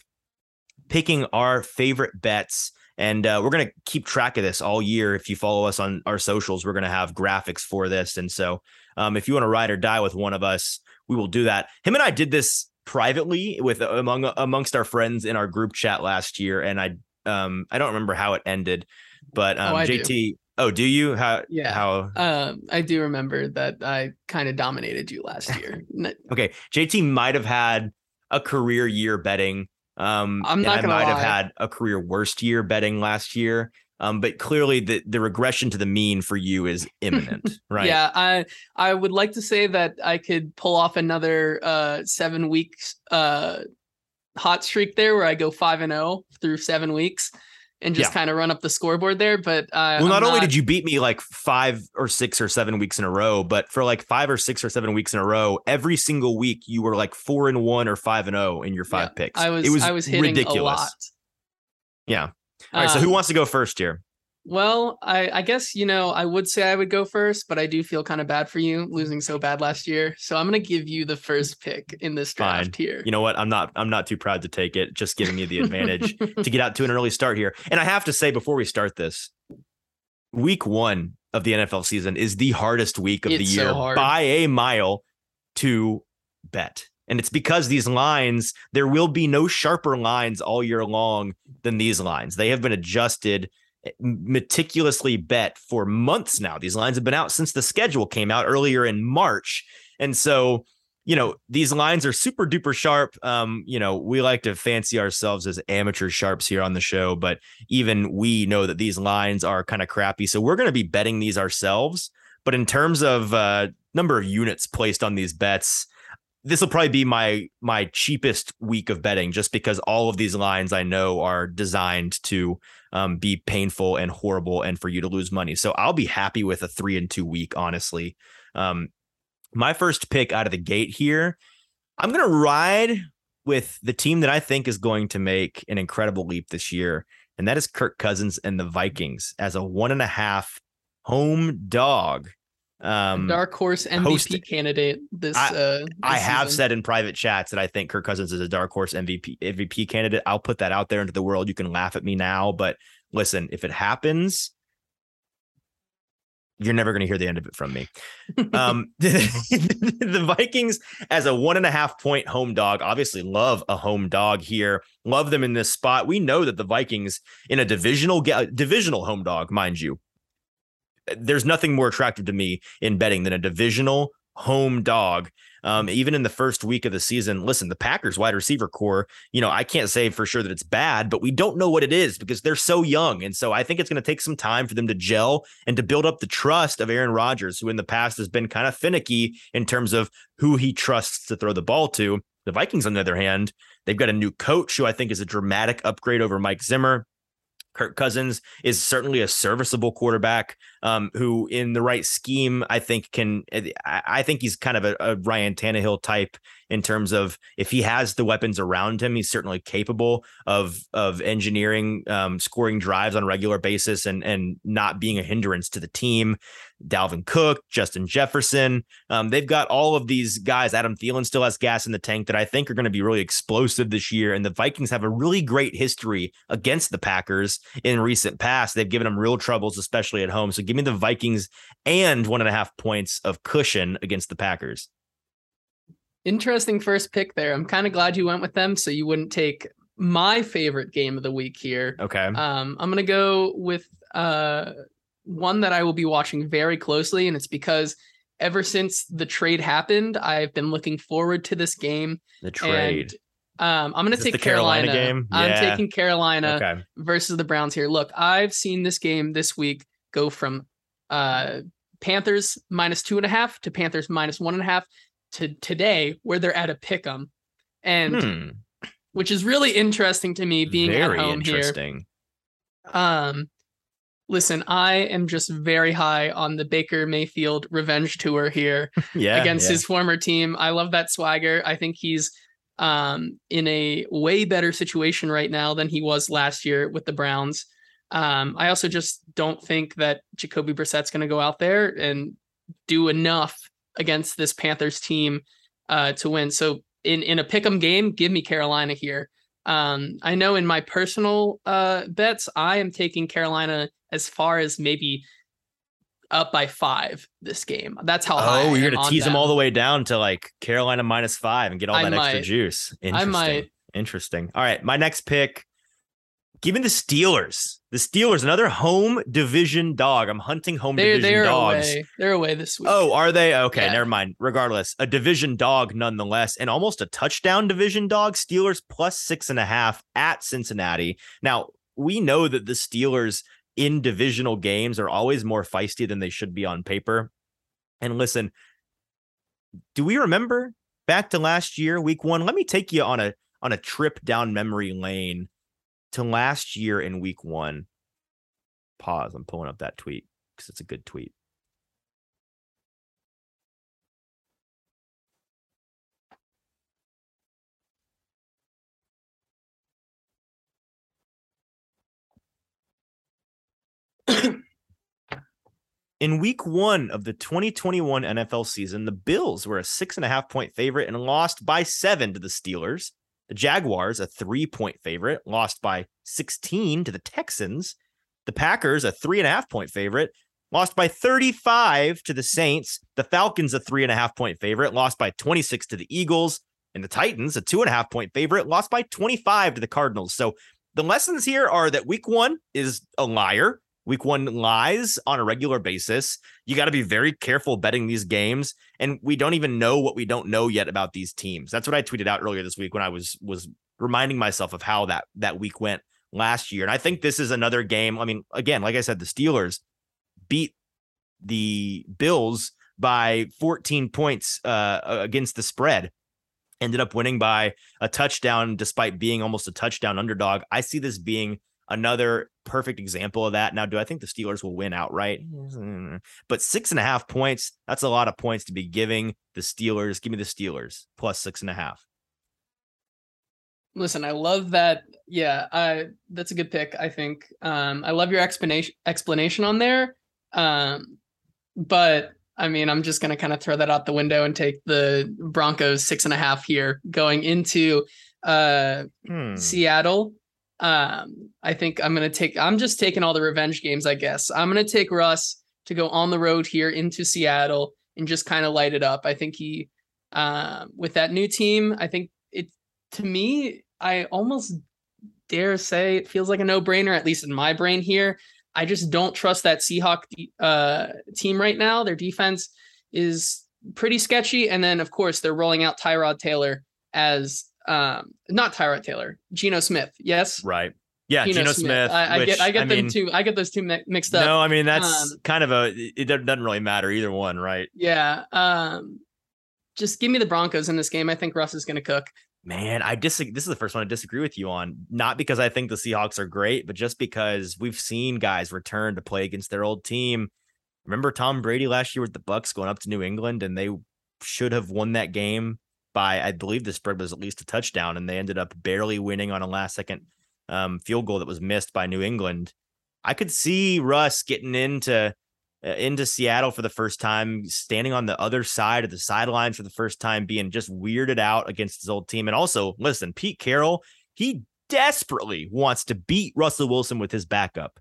S2: picking our favorite bets. And uh, we're going to keep track of this all year. If you follow us on our socials, we're going to have graphics for this. And so um, if you want to ride or die with one of us, we will do that. Him and I did this privately with among amongst our friends in our group chat last year, and I um I don't remember how it ended, but um
S3: Oh, I do.
S2: JT. Oh, do you? How?
S3: Yeah.
S2: How?
S3: Um, I do remember that I kind of dominated you last year.
S2: Okay, JT might have had a career year betting. Um,
S3: I'm not
S2: I might have had a career worst year betting last year. Um, but clearly the the regression to the mean for you is imminent, right?
S3: Yeah, I I would like to say that I could pull off another uh seven weeks uh hot streak there where I go five and zero through seven weeks and just
S2: Yeah.
S3: kind of run up the scoreboard there. But uh,
S2: Well, not,
S3: I'm
S2: only did you beat me like five or six or seven weeks in a row, but for like five or six or seven weeks in a row, every single week you were like four and one or five and zero in your five
S3: Yeah,
S2: picks.
S3: I was
S2: it was
S3: I was hitting
S2: ridiculous.
S3: a lot.
S2: Yeah. All right. so who
S3: Um,
S2: wants to go first here?
S3: Well, I, I guess you know I would say I would go first, but I do feel kind of bad for you losing so bad last year. So I'm gonna give you the first pick in this
S2: Fine.
S3: draft here.
S2: You know what? I'm not. I'm not too proud to take it. Just giving you the advantage to get out to an early start here. And I have to say before we start this, week one of the NFL season is the hardest week of the
S3: It's so
S2: year
S3: hard.
S2: by a mile to bet. And it's because these lines, there will be no sharper lines all year long than these lines. They have been adjusted eh, meticulously bet for months now. These lines have been out since the schedule came out earlier in March. And so, you know, these lines are super duper sharp. Um, you know, we like to fancy ourselves as amateur sharps here on the show, but even we know that these lines are kind of crappy. So we're going to be betting these ourselves. But in terms of uh, number of units placed on these bets, this will probably be my my cheapest week of betting, just because all of these lines I know are designed to um, be painful and horrible, and for you to lose money. So I'll be happy with a three and two week, honestly. Um, my first pick out of the gate here, I'm gonna ride with the team that I think is going to make an incredible leap this year, and that is Kirk Cousins and the Vikings as a one and a half home dog. Um,
S3: Dark horse MVP candidate this.
S2: I-
S3: uh, this
S2: I have
S3: season.
S2: said in private chats that I think Kirk Cousins is a dark horse MVP MVP candidate. I'll put that out there into the world. You can laugh at me now, but listen, if it happens, you're never going to hear the end of it from me. um, the, Vikings as a one and a half point home dog, obviously love a home dog here. Love them in this spot. We know that the Vikings in a divisional divisional home dog, mind you. There's nothing more attractive to me in betting than a divisional home dog. Um, even in the first week of the season, listen, the Packers wide receiver corps, you know, I can't say for sure that it's bad, but we don't know what it is because they're so young. And so I think it's going to take some time for them to gel and to build up the trust of Aaron Rodgers, who in the past has been kind of finicky in terms of who he trusts to throw the ball to. The Vikings, on the other hand, they've got a new coach who I think is a dramatic upgrade over Mike Zimmer. Kirk Cousins is certainly a serviceable quarterback um, who, in the right scheme, I think can. I, I think he's kind of a, a Ryan Tannehill type in terms of if he has the weapons around him, he's certainly capable of of engineering, um, scoring drives on a regular basis, and and not being a hindrance to the team. Dalvin Cook, Justin Jefferson, um, they've got all of these guys. Adam Thielen still has gas in the tank that I think are going to be really explosive this year. And the Vikings have a really great history against the Packers in recent past. They've given them real troubles, especially at home. So give me the Vikings and one and a half points of cushion against the Packers.
S3: Interesting first pick there. I'm kind of glad you went with them, so you wouldn't take my favorite game of the week here.
S2: Okay.
S3: Um, I'm gonna go with uh one that I will be watching very closely, and it's because ever since the trade happened, I've been looking forward to this game.
S2: The trade.
S3: And, um, I'm going to take
S2: the
S3: Carolina.
S2: Carolina game?
S3: I'm taking Carolina
S2: okay.
S3: versus the Browns here. Look, I've seen this game this week go from uh, Panthers minus two and a half to Panthers minus one and a half to today, where they're at a pick 'em, and
S2: Hmm.
S3: which is really interesting to me being
S2: Very
S3: at home here. Um, listen, I am just very high on the Baker Mayfield revenge tour here
S2: Yeah.
S3: against
S2: yeah.
S3: his former team. I love that swagger. I think he's um, in a way better situation right now than he was last year with the Browns. Um, I also just don't think that Jacoby Brissett's going to go out there and do enough against this Panthers team uh, to win. So in in a pick'em game, give me Carolina here. Um, I know in my personal uh, bets, I am taking Carolina as far as maybe up by five this game. That's how.
S2: Oh, you're gonna tease them
S3: them.
S2: all the way down to like Carolina minus five and get all
S3: I
S2: that extra
S3: might.
S2: juice.
S3: I
S2: Interesting.
S3: might.
S2: Interesting. All right, my next pick. Give me the Steelers. The Steelers, another home division dog. I'm hunting home
S3: They're
S2: division
S3: they're
S2: dogs.
S3: away. They're away this week.
S2: Oh, are they? Okay,
S3: Yeah.
S2: never mind. Regardless, a division dog nonetheless, and almost a touchdown division dog. Steelers plus six and a half at Cincinnati. Now, we know that the Steelers in divisional games are always more feisty than they should be on paper. And listen, do we remember back to last year, week one? Let me take you on a on a trip down memory lane to last year in week one. Pause. I'm pulling up that tweet because it's a good tweet. In week one of the 2021 NFL season, the Bills were a six and a half point favorite and lost by seven to the Steelers. The Jaguars, a three point favorite, lost by 16 to the Texans. The Packers, a three and a half point favorite, lost by 35 to the Saints. The Falcons, a three and a half point favorite, lost by 26 to the Eagles. And the Titans, a two and a half point favorite, lost by 25 to the Cardinals. So the lessons here are that week one is a liar. Week one lies on a regular basis. You got to be very careful betting these games, and we don't even know what we don't know yet about these teams. That's what I tweeted out earlier this week when I was was reminding myself of how that that week went last year. And I think this is another game. I mean, again, like I said, the Steelers beat the Bills by 14 points uh, against the spread. Ended up winning by a touchdown, despite being almost a touchdown underdog. I see this being another perfect example of that. Now, do I think the Steelers will win outright? But six and a half points, that's a lot of points to be giving the Steelers. Give me the Steelers plus six and a half.
S3: Listen, I love that. Yeah, I that's a good pick. I think. Um, I love your explanation explanation on there. Um, but I mean, I'm just gonna kind of throw that out the window and take the Broncos six and a half here going into uh
S2: Hmm.
S3: Seattle. Um, I think I'm gonna take. I'm just taking all the revenge games. I guess I'm gonna take Russ to go on the road here into Seattle and just kind of light it up. I think he, um, with that new team, I think it to me, I almost dare say it feels like a no brainer, at least in my brain here. I just don't trust that Seahawk uh, team right now. Their defense is pretty sketchy, and then of course they're rolling out Tyrod Taylor as um, not Tyrod Taylor, Geno Smith. Yes,
S2: Right. Yeah,
S3: Geno
S2: Geno Smith.
S3: I, I
S2: which,
S3: get I get them
S2: mean,
S3: two. I get those two mixed up.
S2: No, I mean that's
S3: Um,
S2: kind of a. It doesn't doesn't really matter either one, right?
S3: Yeah. Um, just give me the Broncos in this game. I think Russ is going to cook.
S2: Man, I disagree. This is the first one I disagree with you on. Not because I think the Seahawks are great, but just because we've seen guys return to play against their old team. Remember Tom Brady last year with the Bucs going up to New England, and they should have won that game by, I believe, the spread was at least a touchdown, and they ended up barely winning on a last second um, field goal that was missed by New England. I could see Russ getting into uh, into Seattle for the first time, standing on the other side of the sidelines for the first time, being just weirded out against his old team. And also, listen, Pete Carroll, he desperately wants to beat Russell Wilson with his backup.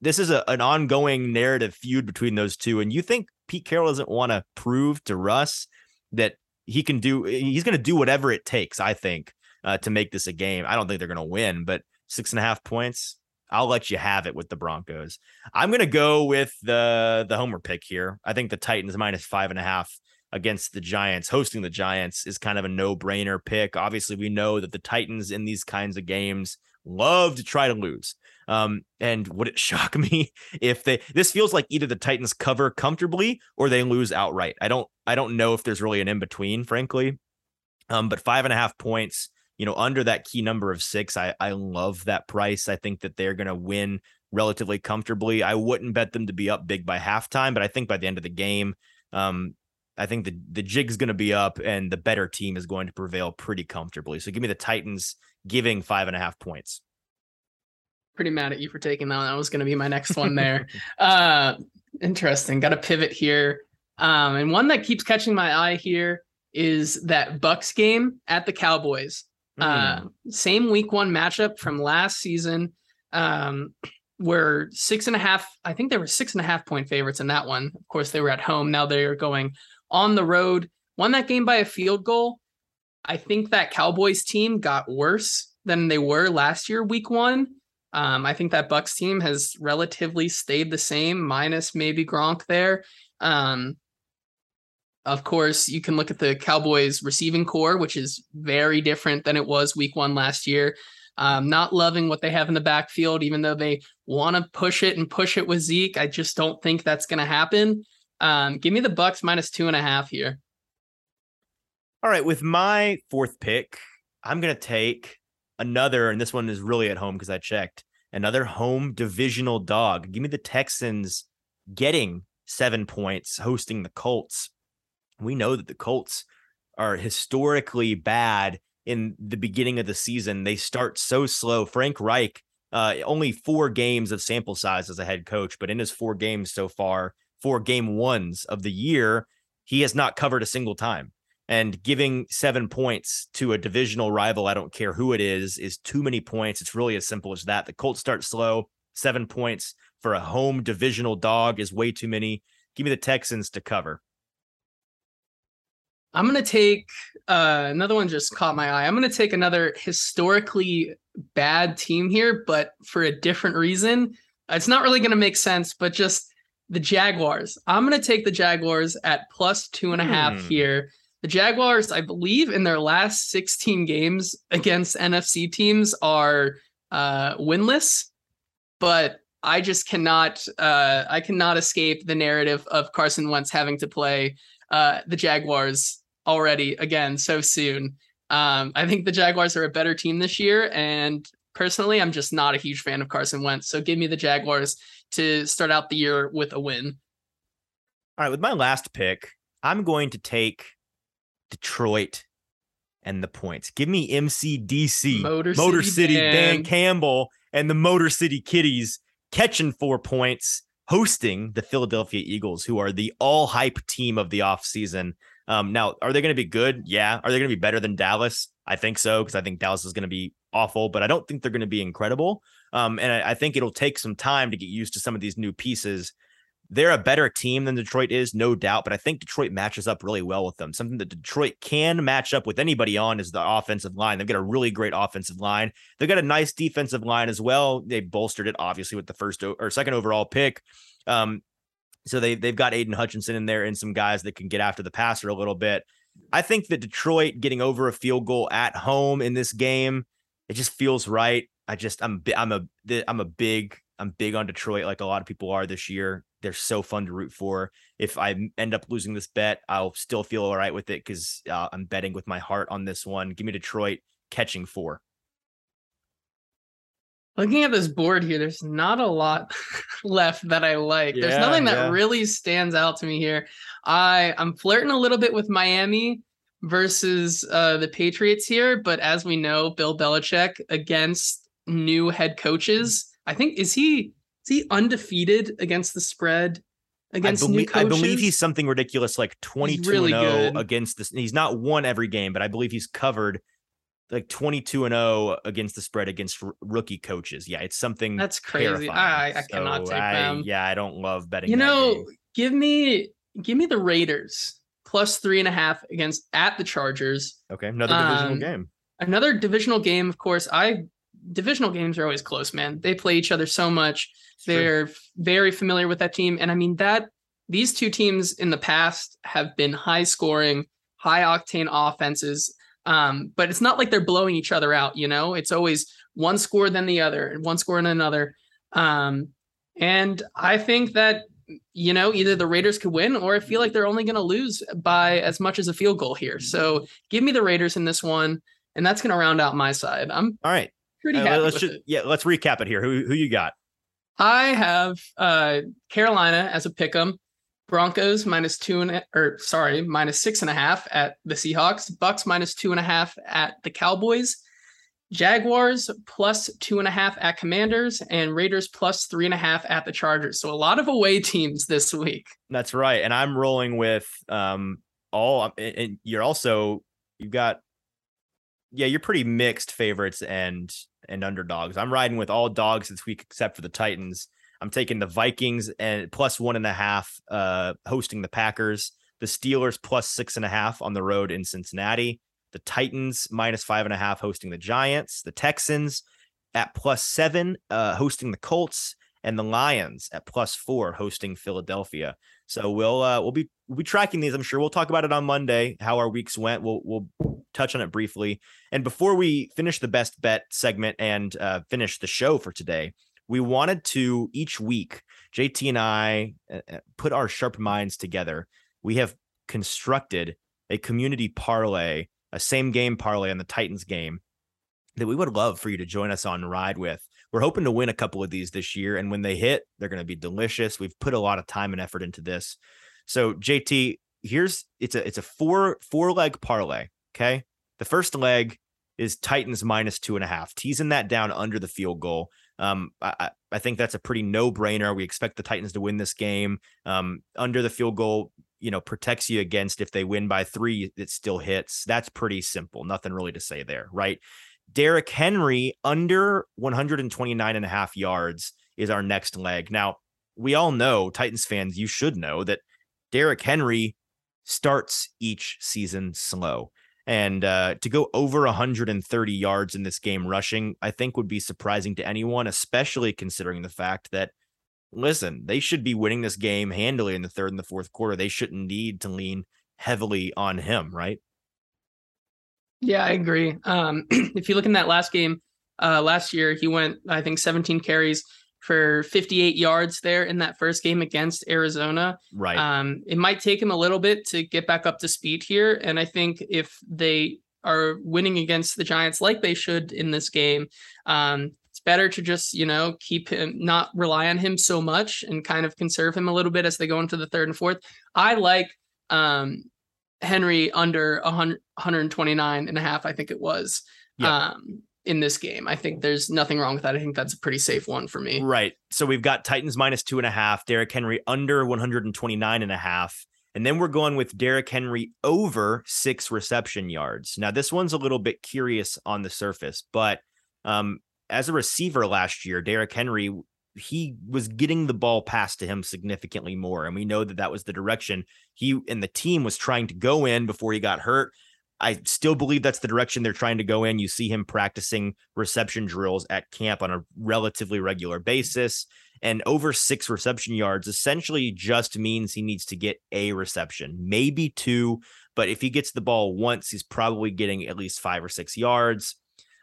S2: This is a, an ongoing narrative feud between those two. And you think Pete Carroll doesn't want to prove to Russ that he can do, he's going to do whatever it takes, I think, uh, to make this a game. I don't think they're going to win, but six and a half points. I'll let you have it with the Broncos. I'm gonna go with the the homer pick here. I think the Titans minus five and a half against the Giants, hosting the Giants is kind of a no-brainer pick. Obviously, we know that the Titans in these kinds of games love to try to lose. Um, and would it shock me if they this feels like either the Titans cover comfortably or they lose outright? I don't I don't know if there's really an in-between, frankly. Um, but five and a half points, you know, under that key number of six, I I love that price. I think that they're gonna win relatively comfortably. I wouldn't bet them to be up big by halftime, but I think by the end of the game, um, I think the the jig's going to be up and the better team is going to prevail pretty comfortably. So give me the Titans giving five and a half points.
S3: Pretty mad at you for taking that. One. That was going to be my next one there. uh, interesting. Got to pivot here. Um, and one that keeps catching my eye here is that Bucs game at the Cowboys. Mm. Uh, same week one matchup from last season. Um, were six and a half. I think they were six and a half point favorites in that one. Of course, they were at home. Now they are going on the road, won that game by a field goal. I think that Cowboys team got worse than they were last year, week one. Um, I think that Bucs team has relatively stayed the same, minus maybe Gronk there. Um, of course, you can look at the Cowboys receiving corps, which is very different than it was week one last year. Um, not loving what they have in the backfield, even though they want to push it and push it with Zeke. I just don't think that's going to happen. Um, give me the Bucs minus two and a half here.
S2: All right, with my fourth pick, I'm gonna take another, and this one is really at home because I checked. Another home divisional dog. Give me the Texans getting seven points, hosting the Colts. We know that the Colts are historically bad in the beginning of the season. They start so slow. Frank Reich, uh, only four games of sample size as a head coach, but in his four games so far, four game ones of the year, he has not covered a single time. And giving seven points to a divisional rival, I don't care who it is, is too many points. It's really as simple as that. The Colts start slow. Seven points for a home divisional dog is way too many. Give me the Texans to cover.
S3: I'm going to take uh, another one, just caught my eye. I'm going to take another historically bad team here, but for a different reason. It's not really going to make sense, but just the Jaguars. I'm going to take the Jaguars at plus two and a half hmm. here. The Jaguars, I believe, in their last 16 games against NFC teams are uh, winless, but I just cannot. Uh, I cannot escape the narrative of Carson Wentz having to play uh, the Jaguars already again so soon. Um, I think the Jaguars are a better team this year, and personally, I'm just not a huge fan of Carson Wentz. So give me the Jaguars to start out the year with a win.
S2: All right, with my last pick, I'm going to take Detroit and the points. Give me MCDC,
S3: Motor,
S2: Motor
S3: City,
S2: City Dan. Dan Campbell, and the Motor City Kitties catching four points, hosting the Philadelphia Eagles, who are the all hype team of the offseason. Um, now, are they going to be good? Yeah. Are they going to be better than Dallas? I think so, because I think Dallas is going to be awful, but I don't think they're going to be incredible. Um, and I, I, think it'll take some time to get used to some of these new pieces. They're a better team than Detroit is, no doubt, but I think Detroit matches up really well with them. Something that Detroit can match up with anybody on is the offensive line. They've got a really great offensive line. They've got a nice defensive line as well. They bolstered it obviously with the first or second overall pick. Um, so they they've got Aidan Hutchinson in there and some guys that can get after the passer a little bit. I think that Detroit getting over a field goal at home in this game, it just feels right. I just I'm I'm a I'm a big I'm big on Detroit like a lot of people are this year. They're so fun to root for. If I end up losing this bet, I'll still feel all right with it because uh, I'm betting with my heart on this one. Give me Detroit catching four.
S3: Looking at this board here, there's not a lot left that I like. Yeah, there's nothing that yeah. really stands out to me here. I I'm flirting a little bit with Miami versus uh, the Patriots here, but as we know, Bill Belichick against new head coaches. I think is he is he undefeated against the spread against
S2: I believe,
S3: new coaches?
S2: I believe he's something ridiculous like 22 really 0 against this. He's not won every game, but I believe he's covered like 22 and 0 against the spread against r- rookie coaches. Yeah, it's something
S3: that's crazy. I, I so cannot take
S2: I,
S3: them.
S2: Yeah, I don't love betting.
S3: You know, give me give me the Raiders plus three and a half against at the Chargers.
S2: Okay, another divisional um, game.
S3: Another divisional game, of course. I divisional games are always close, man. They play each other so much. They're very familiar with that team. And I mean, that these two teams in the past have been high scoring, high octane offenses. Um, but it's not like they're blowing each other out, you know, it's always one score than the other and one score and another. Um, and I think that, you know, either the Raiders could win or I feel like they're only going to lose by as much as a field goal here. So give me the Raiders in this one. And that's going to round out my side. I'm
S2: all right.
S3: Pretty uh,
S2: let's just, yeah, let's recap it here. Who, who you got?
S3: I have uh, Carolina as a pick 'em. Broncos minus two and or sorry, minus six and a half at the Seahawks. Bucs minus two and a half at the Cowboys. Jaguars plus two and a half at Commanders and Raiders plus three and a half at the Chargers. So a lot of away teams this week.
S2: That's right, and I'm rolling with um all. And you're also you've got yeah, you're pretty mixed favorites and and underdogs. I'm riding with all dogs this week except for the Titans. I'm taking the Vikings and plus one and a half, uh, hosting the Packers. The Steelers plus six and a half on the road in Cincinnati. The Titans minus five and a half hosting the Giants. The Texans at plus seven, uh, hosting the Colts, and the Lions at plus four hosting Philadelphia. So we'll uh, we'll be we'll be tracking these. I'm sure we'll talk about it on Monday how our weeks went. We'll we'll touch on it briefly. And before we finish the best bet segment and uh, finish the show for today, we wanted to each week, JT and I uh, uh, put our sharp minds together. We have constructed a community parlay, a same game parlay on the Titans game that we would love for you to join us on ride with. We're hoping to win a couple of these this year, and when they hit, they're going to be delicious. We've put a lot of time and effort into this. So, JT, here's it's a it's a four four leg parlay. Okay, the first leg is Titans minus two and a half, teasing that down under the field goal. Um, I, I think that's a pretty no brainer. We expect the Titans to win this game. Um, under the field goal, you know, protects you against if they win by three, it still hits. That's pretty simple. Nothing really to say there, right? Derrick Henry under 129 and a half yards is our next leg. Now, we all know, Titans fans, you should know that Derrick Henry starts each season slow. And uh, to go over 130 yards in this game rushing, I think would be surprising to anyone, especially considering the fact that, listen, they should be winning this game handily in the third and the fourth quarter. They shouldn't need to lean heavily on him, right?
S3: Yeah, I agree. Um, if you look in that last game uh, last year, he went, I think, 17 carries for 58 yards there in that first game against Arizona.
S2: Right.
S3: Um, it might take him a little bit to get back up to speed here. And I think if they are winning against the Giants like they should in this game, um, it's better to just, you know, keep him, not rely on him so much and kind of conserve him a little bit as they go into the third and fourth. I like um, Henry under 100, 129 and a half, I think it was. Um, in this game. I think there's nothing wrong with that. I think that's a pretty safe one for me.
S2: Right. So we've got Titans minus two and a half, Derrick Henry under 129 and a half. And then we're going with Derrick Henry over six reception yards. Now, this one's a little bit curious on the surface, but um, as a receiver last year, Derrick Henry, he was getting the ball passed to him significantly more. And we know that that was the direction he and the team was trying to go in before he got hurt. I still believe that's the direction they're trying to go in. You see him practicing reception drills at camp on a relatively regular basis. And over six reception yards essentially just means he needs to get a reception, maybe two. But if he gets the ball once, he's probably getting at least five or six yards.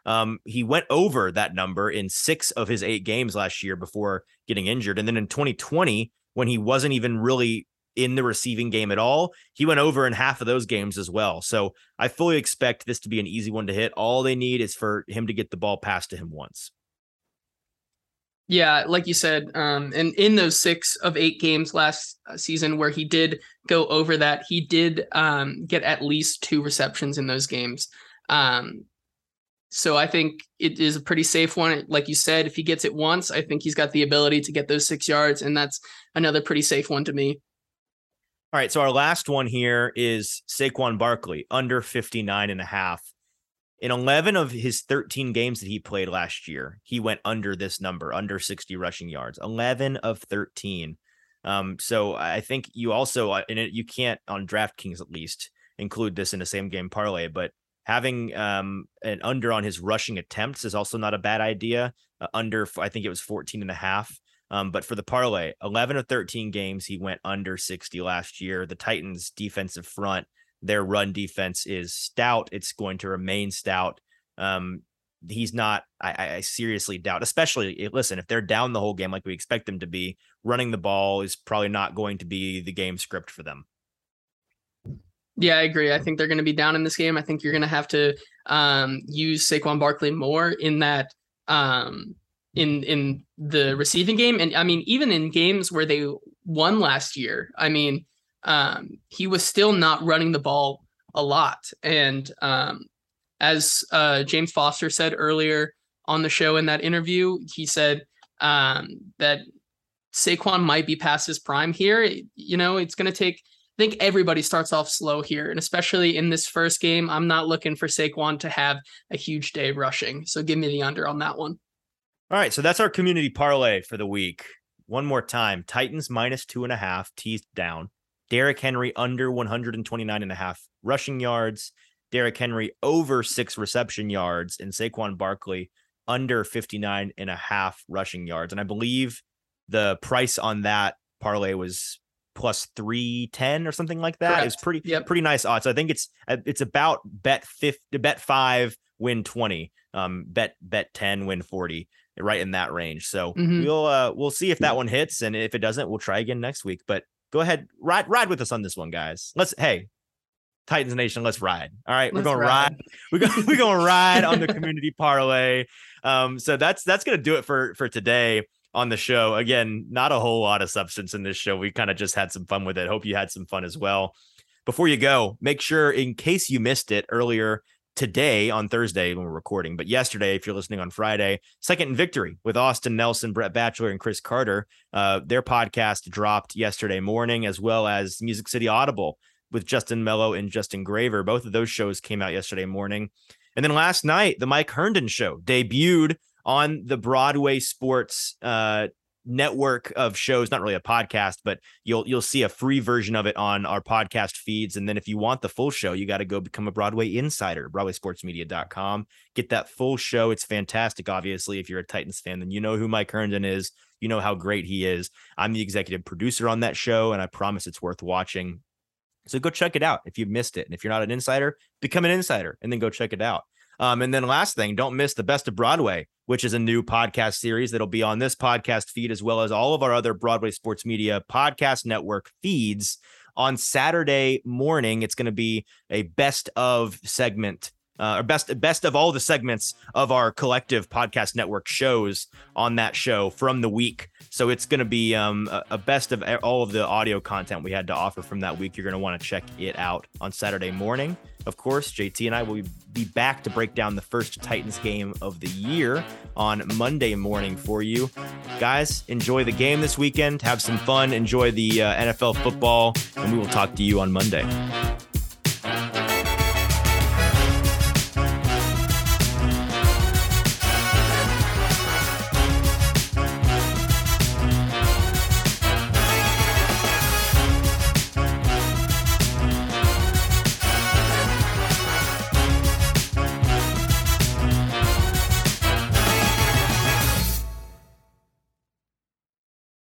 S2: Um, he went over that number in six of his eight games last year before getting injured. And then in 2020, when he wasn't even really in the receiving game at all. He went over in half of those games as well. So I fully expect this to be an easy one to hit. All they need is for him to get the ball passed to him once.
S3: Yeah, like you said, um, and in those six of eight games last uh, season where he did go over that, he did um, get at least two receptions in those games. Um, so I think it is a pretty safe one. Like you said, if he gets it once, I think he's got the ability to get those six yards, and that's another pretty safe one to me.
S2: All right. So our last one here is Saquon Barkley under 59 and a half. In 11 of his 13 games that he played last year, he went under this number, under 60 rushing yards. 11 of 13. Um, so I think you also, uh, and it, you can't on DraftKings at least include this in the same game parlay, but having um, an under on his rushing attempts is also not a bad idea. Uh, under, I think it was 14 and a half. Um, but for the parlay, 11 of 13 games, he went under 60 last year. The Titans' defensive front, their run defense is stout. It's going to remain stout. Um, he's not, I, I seriously doubt, especially listen, if they're down the whole game like we expect them to be, running the ball is probably not going to be the game script for them.
S3: Yeah, I agree. I think they're going to be down in this game. I think you're going to have to um, use Saquon Barkley more in that um, in in the receiving game, and I mean even in games where they won last year. I mean, um, he was still not running the ball a lot, and um, as uh, James Foster said earlier on the show in that interview, he said um, that Saquon might be past his prime here. You know, it's going to take I think everybody starts off slow here, and especially in this first game, I'm not looking for Saquon to have a huge day rushing. So give me the under on that one.
S2: All right, so that's our community parlay for the week. One more time: Titans minus two and a half, teased down. Derrick Henry under 129 and a half rushing yards. Derrick Henry over six reception yards, and Saquon Barkley under 59 and a half rushing yards. And I believe the price on that parlay was plus 310 or something like that. Correct. It's pretty yep. pretty nice odds. So I think it's it's about bet 50 bet 5 win 20. Um bet bet 10 win 40 right in that range. So mm-hmm. we'll uh we'll see if that one hits and if it doesn't we'll try again next week. But go ahead ride ride with us on this one guys. Let's hey Titans Nation, let's ride. All right, let's we're gonna ride. ride. We're gonna we're gonna ride on the community parlay. Um, so that's that's gonna do it for for today on the show. Again, not a whole lot of substance in this show. We kind of just had some fun with it. Hope you had some fun as well. Before you go, make sure, in case you missed it earlier today on Thursday when we're recording, but yesterday, if you're listening on Friday, Second Victory with Austin Nelson, Brett Batchelor, and Chris Carter. Uh, their podcast dropped yesterday morning, as well as Music City Audible with Justin Melo and Justin Graver. Both of those shows came out yesterday morning. And then last night, the Mike Herndon show debuted on the Broadway Sports uh, network of shows not really a podcast but you'll you'll see a free version of it on our podcast feeds. And then if you want the full show you got to go become a broadway insider broadwaysportsmedia.com get that full show. It's fantastic obviously if you're a titans fan then you know who mike herndon is. You know how great he is. I'm the executive producer on that show and i promise it's worth watching. So go check it out if you missed it. And if you're not an insider become an insider and then go check it out um, and then last thing, don't miss the best of Broadway, which is a new podcast series that'll be on this podcast feed as well as all of our other Broadway Sports Media podcast network feeds on Saturday morning. It's going to be a best of segment uh, or best best of all the segments of our collective podcast network shows on that show from the week. So it's going to be um, a, a, best of all of the audio content we had to offer from that week. You're going to want to check it out on Saturday morning. Of course, JT and I will be back to break down the first Titans game of the year on Monday morning for you. Guys, enjoy the game this weekend. Have some fun. Enjoy the uh, NFL football. And we will talk to you on Monday.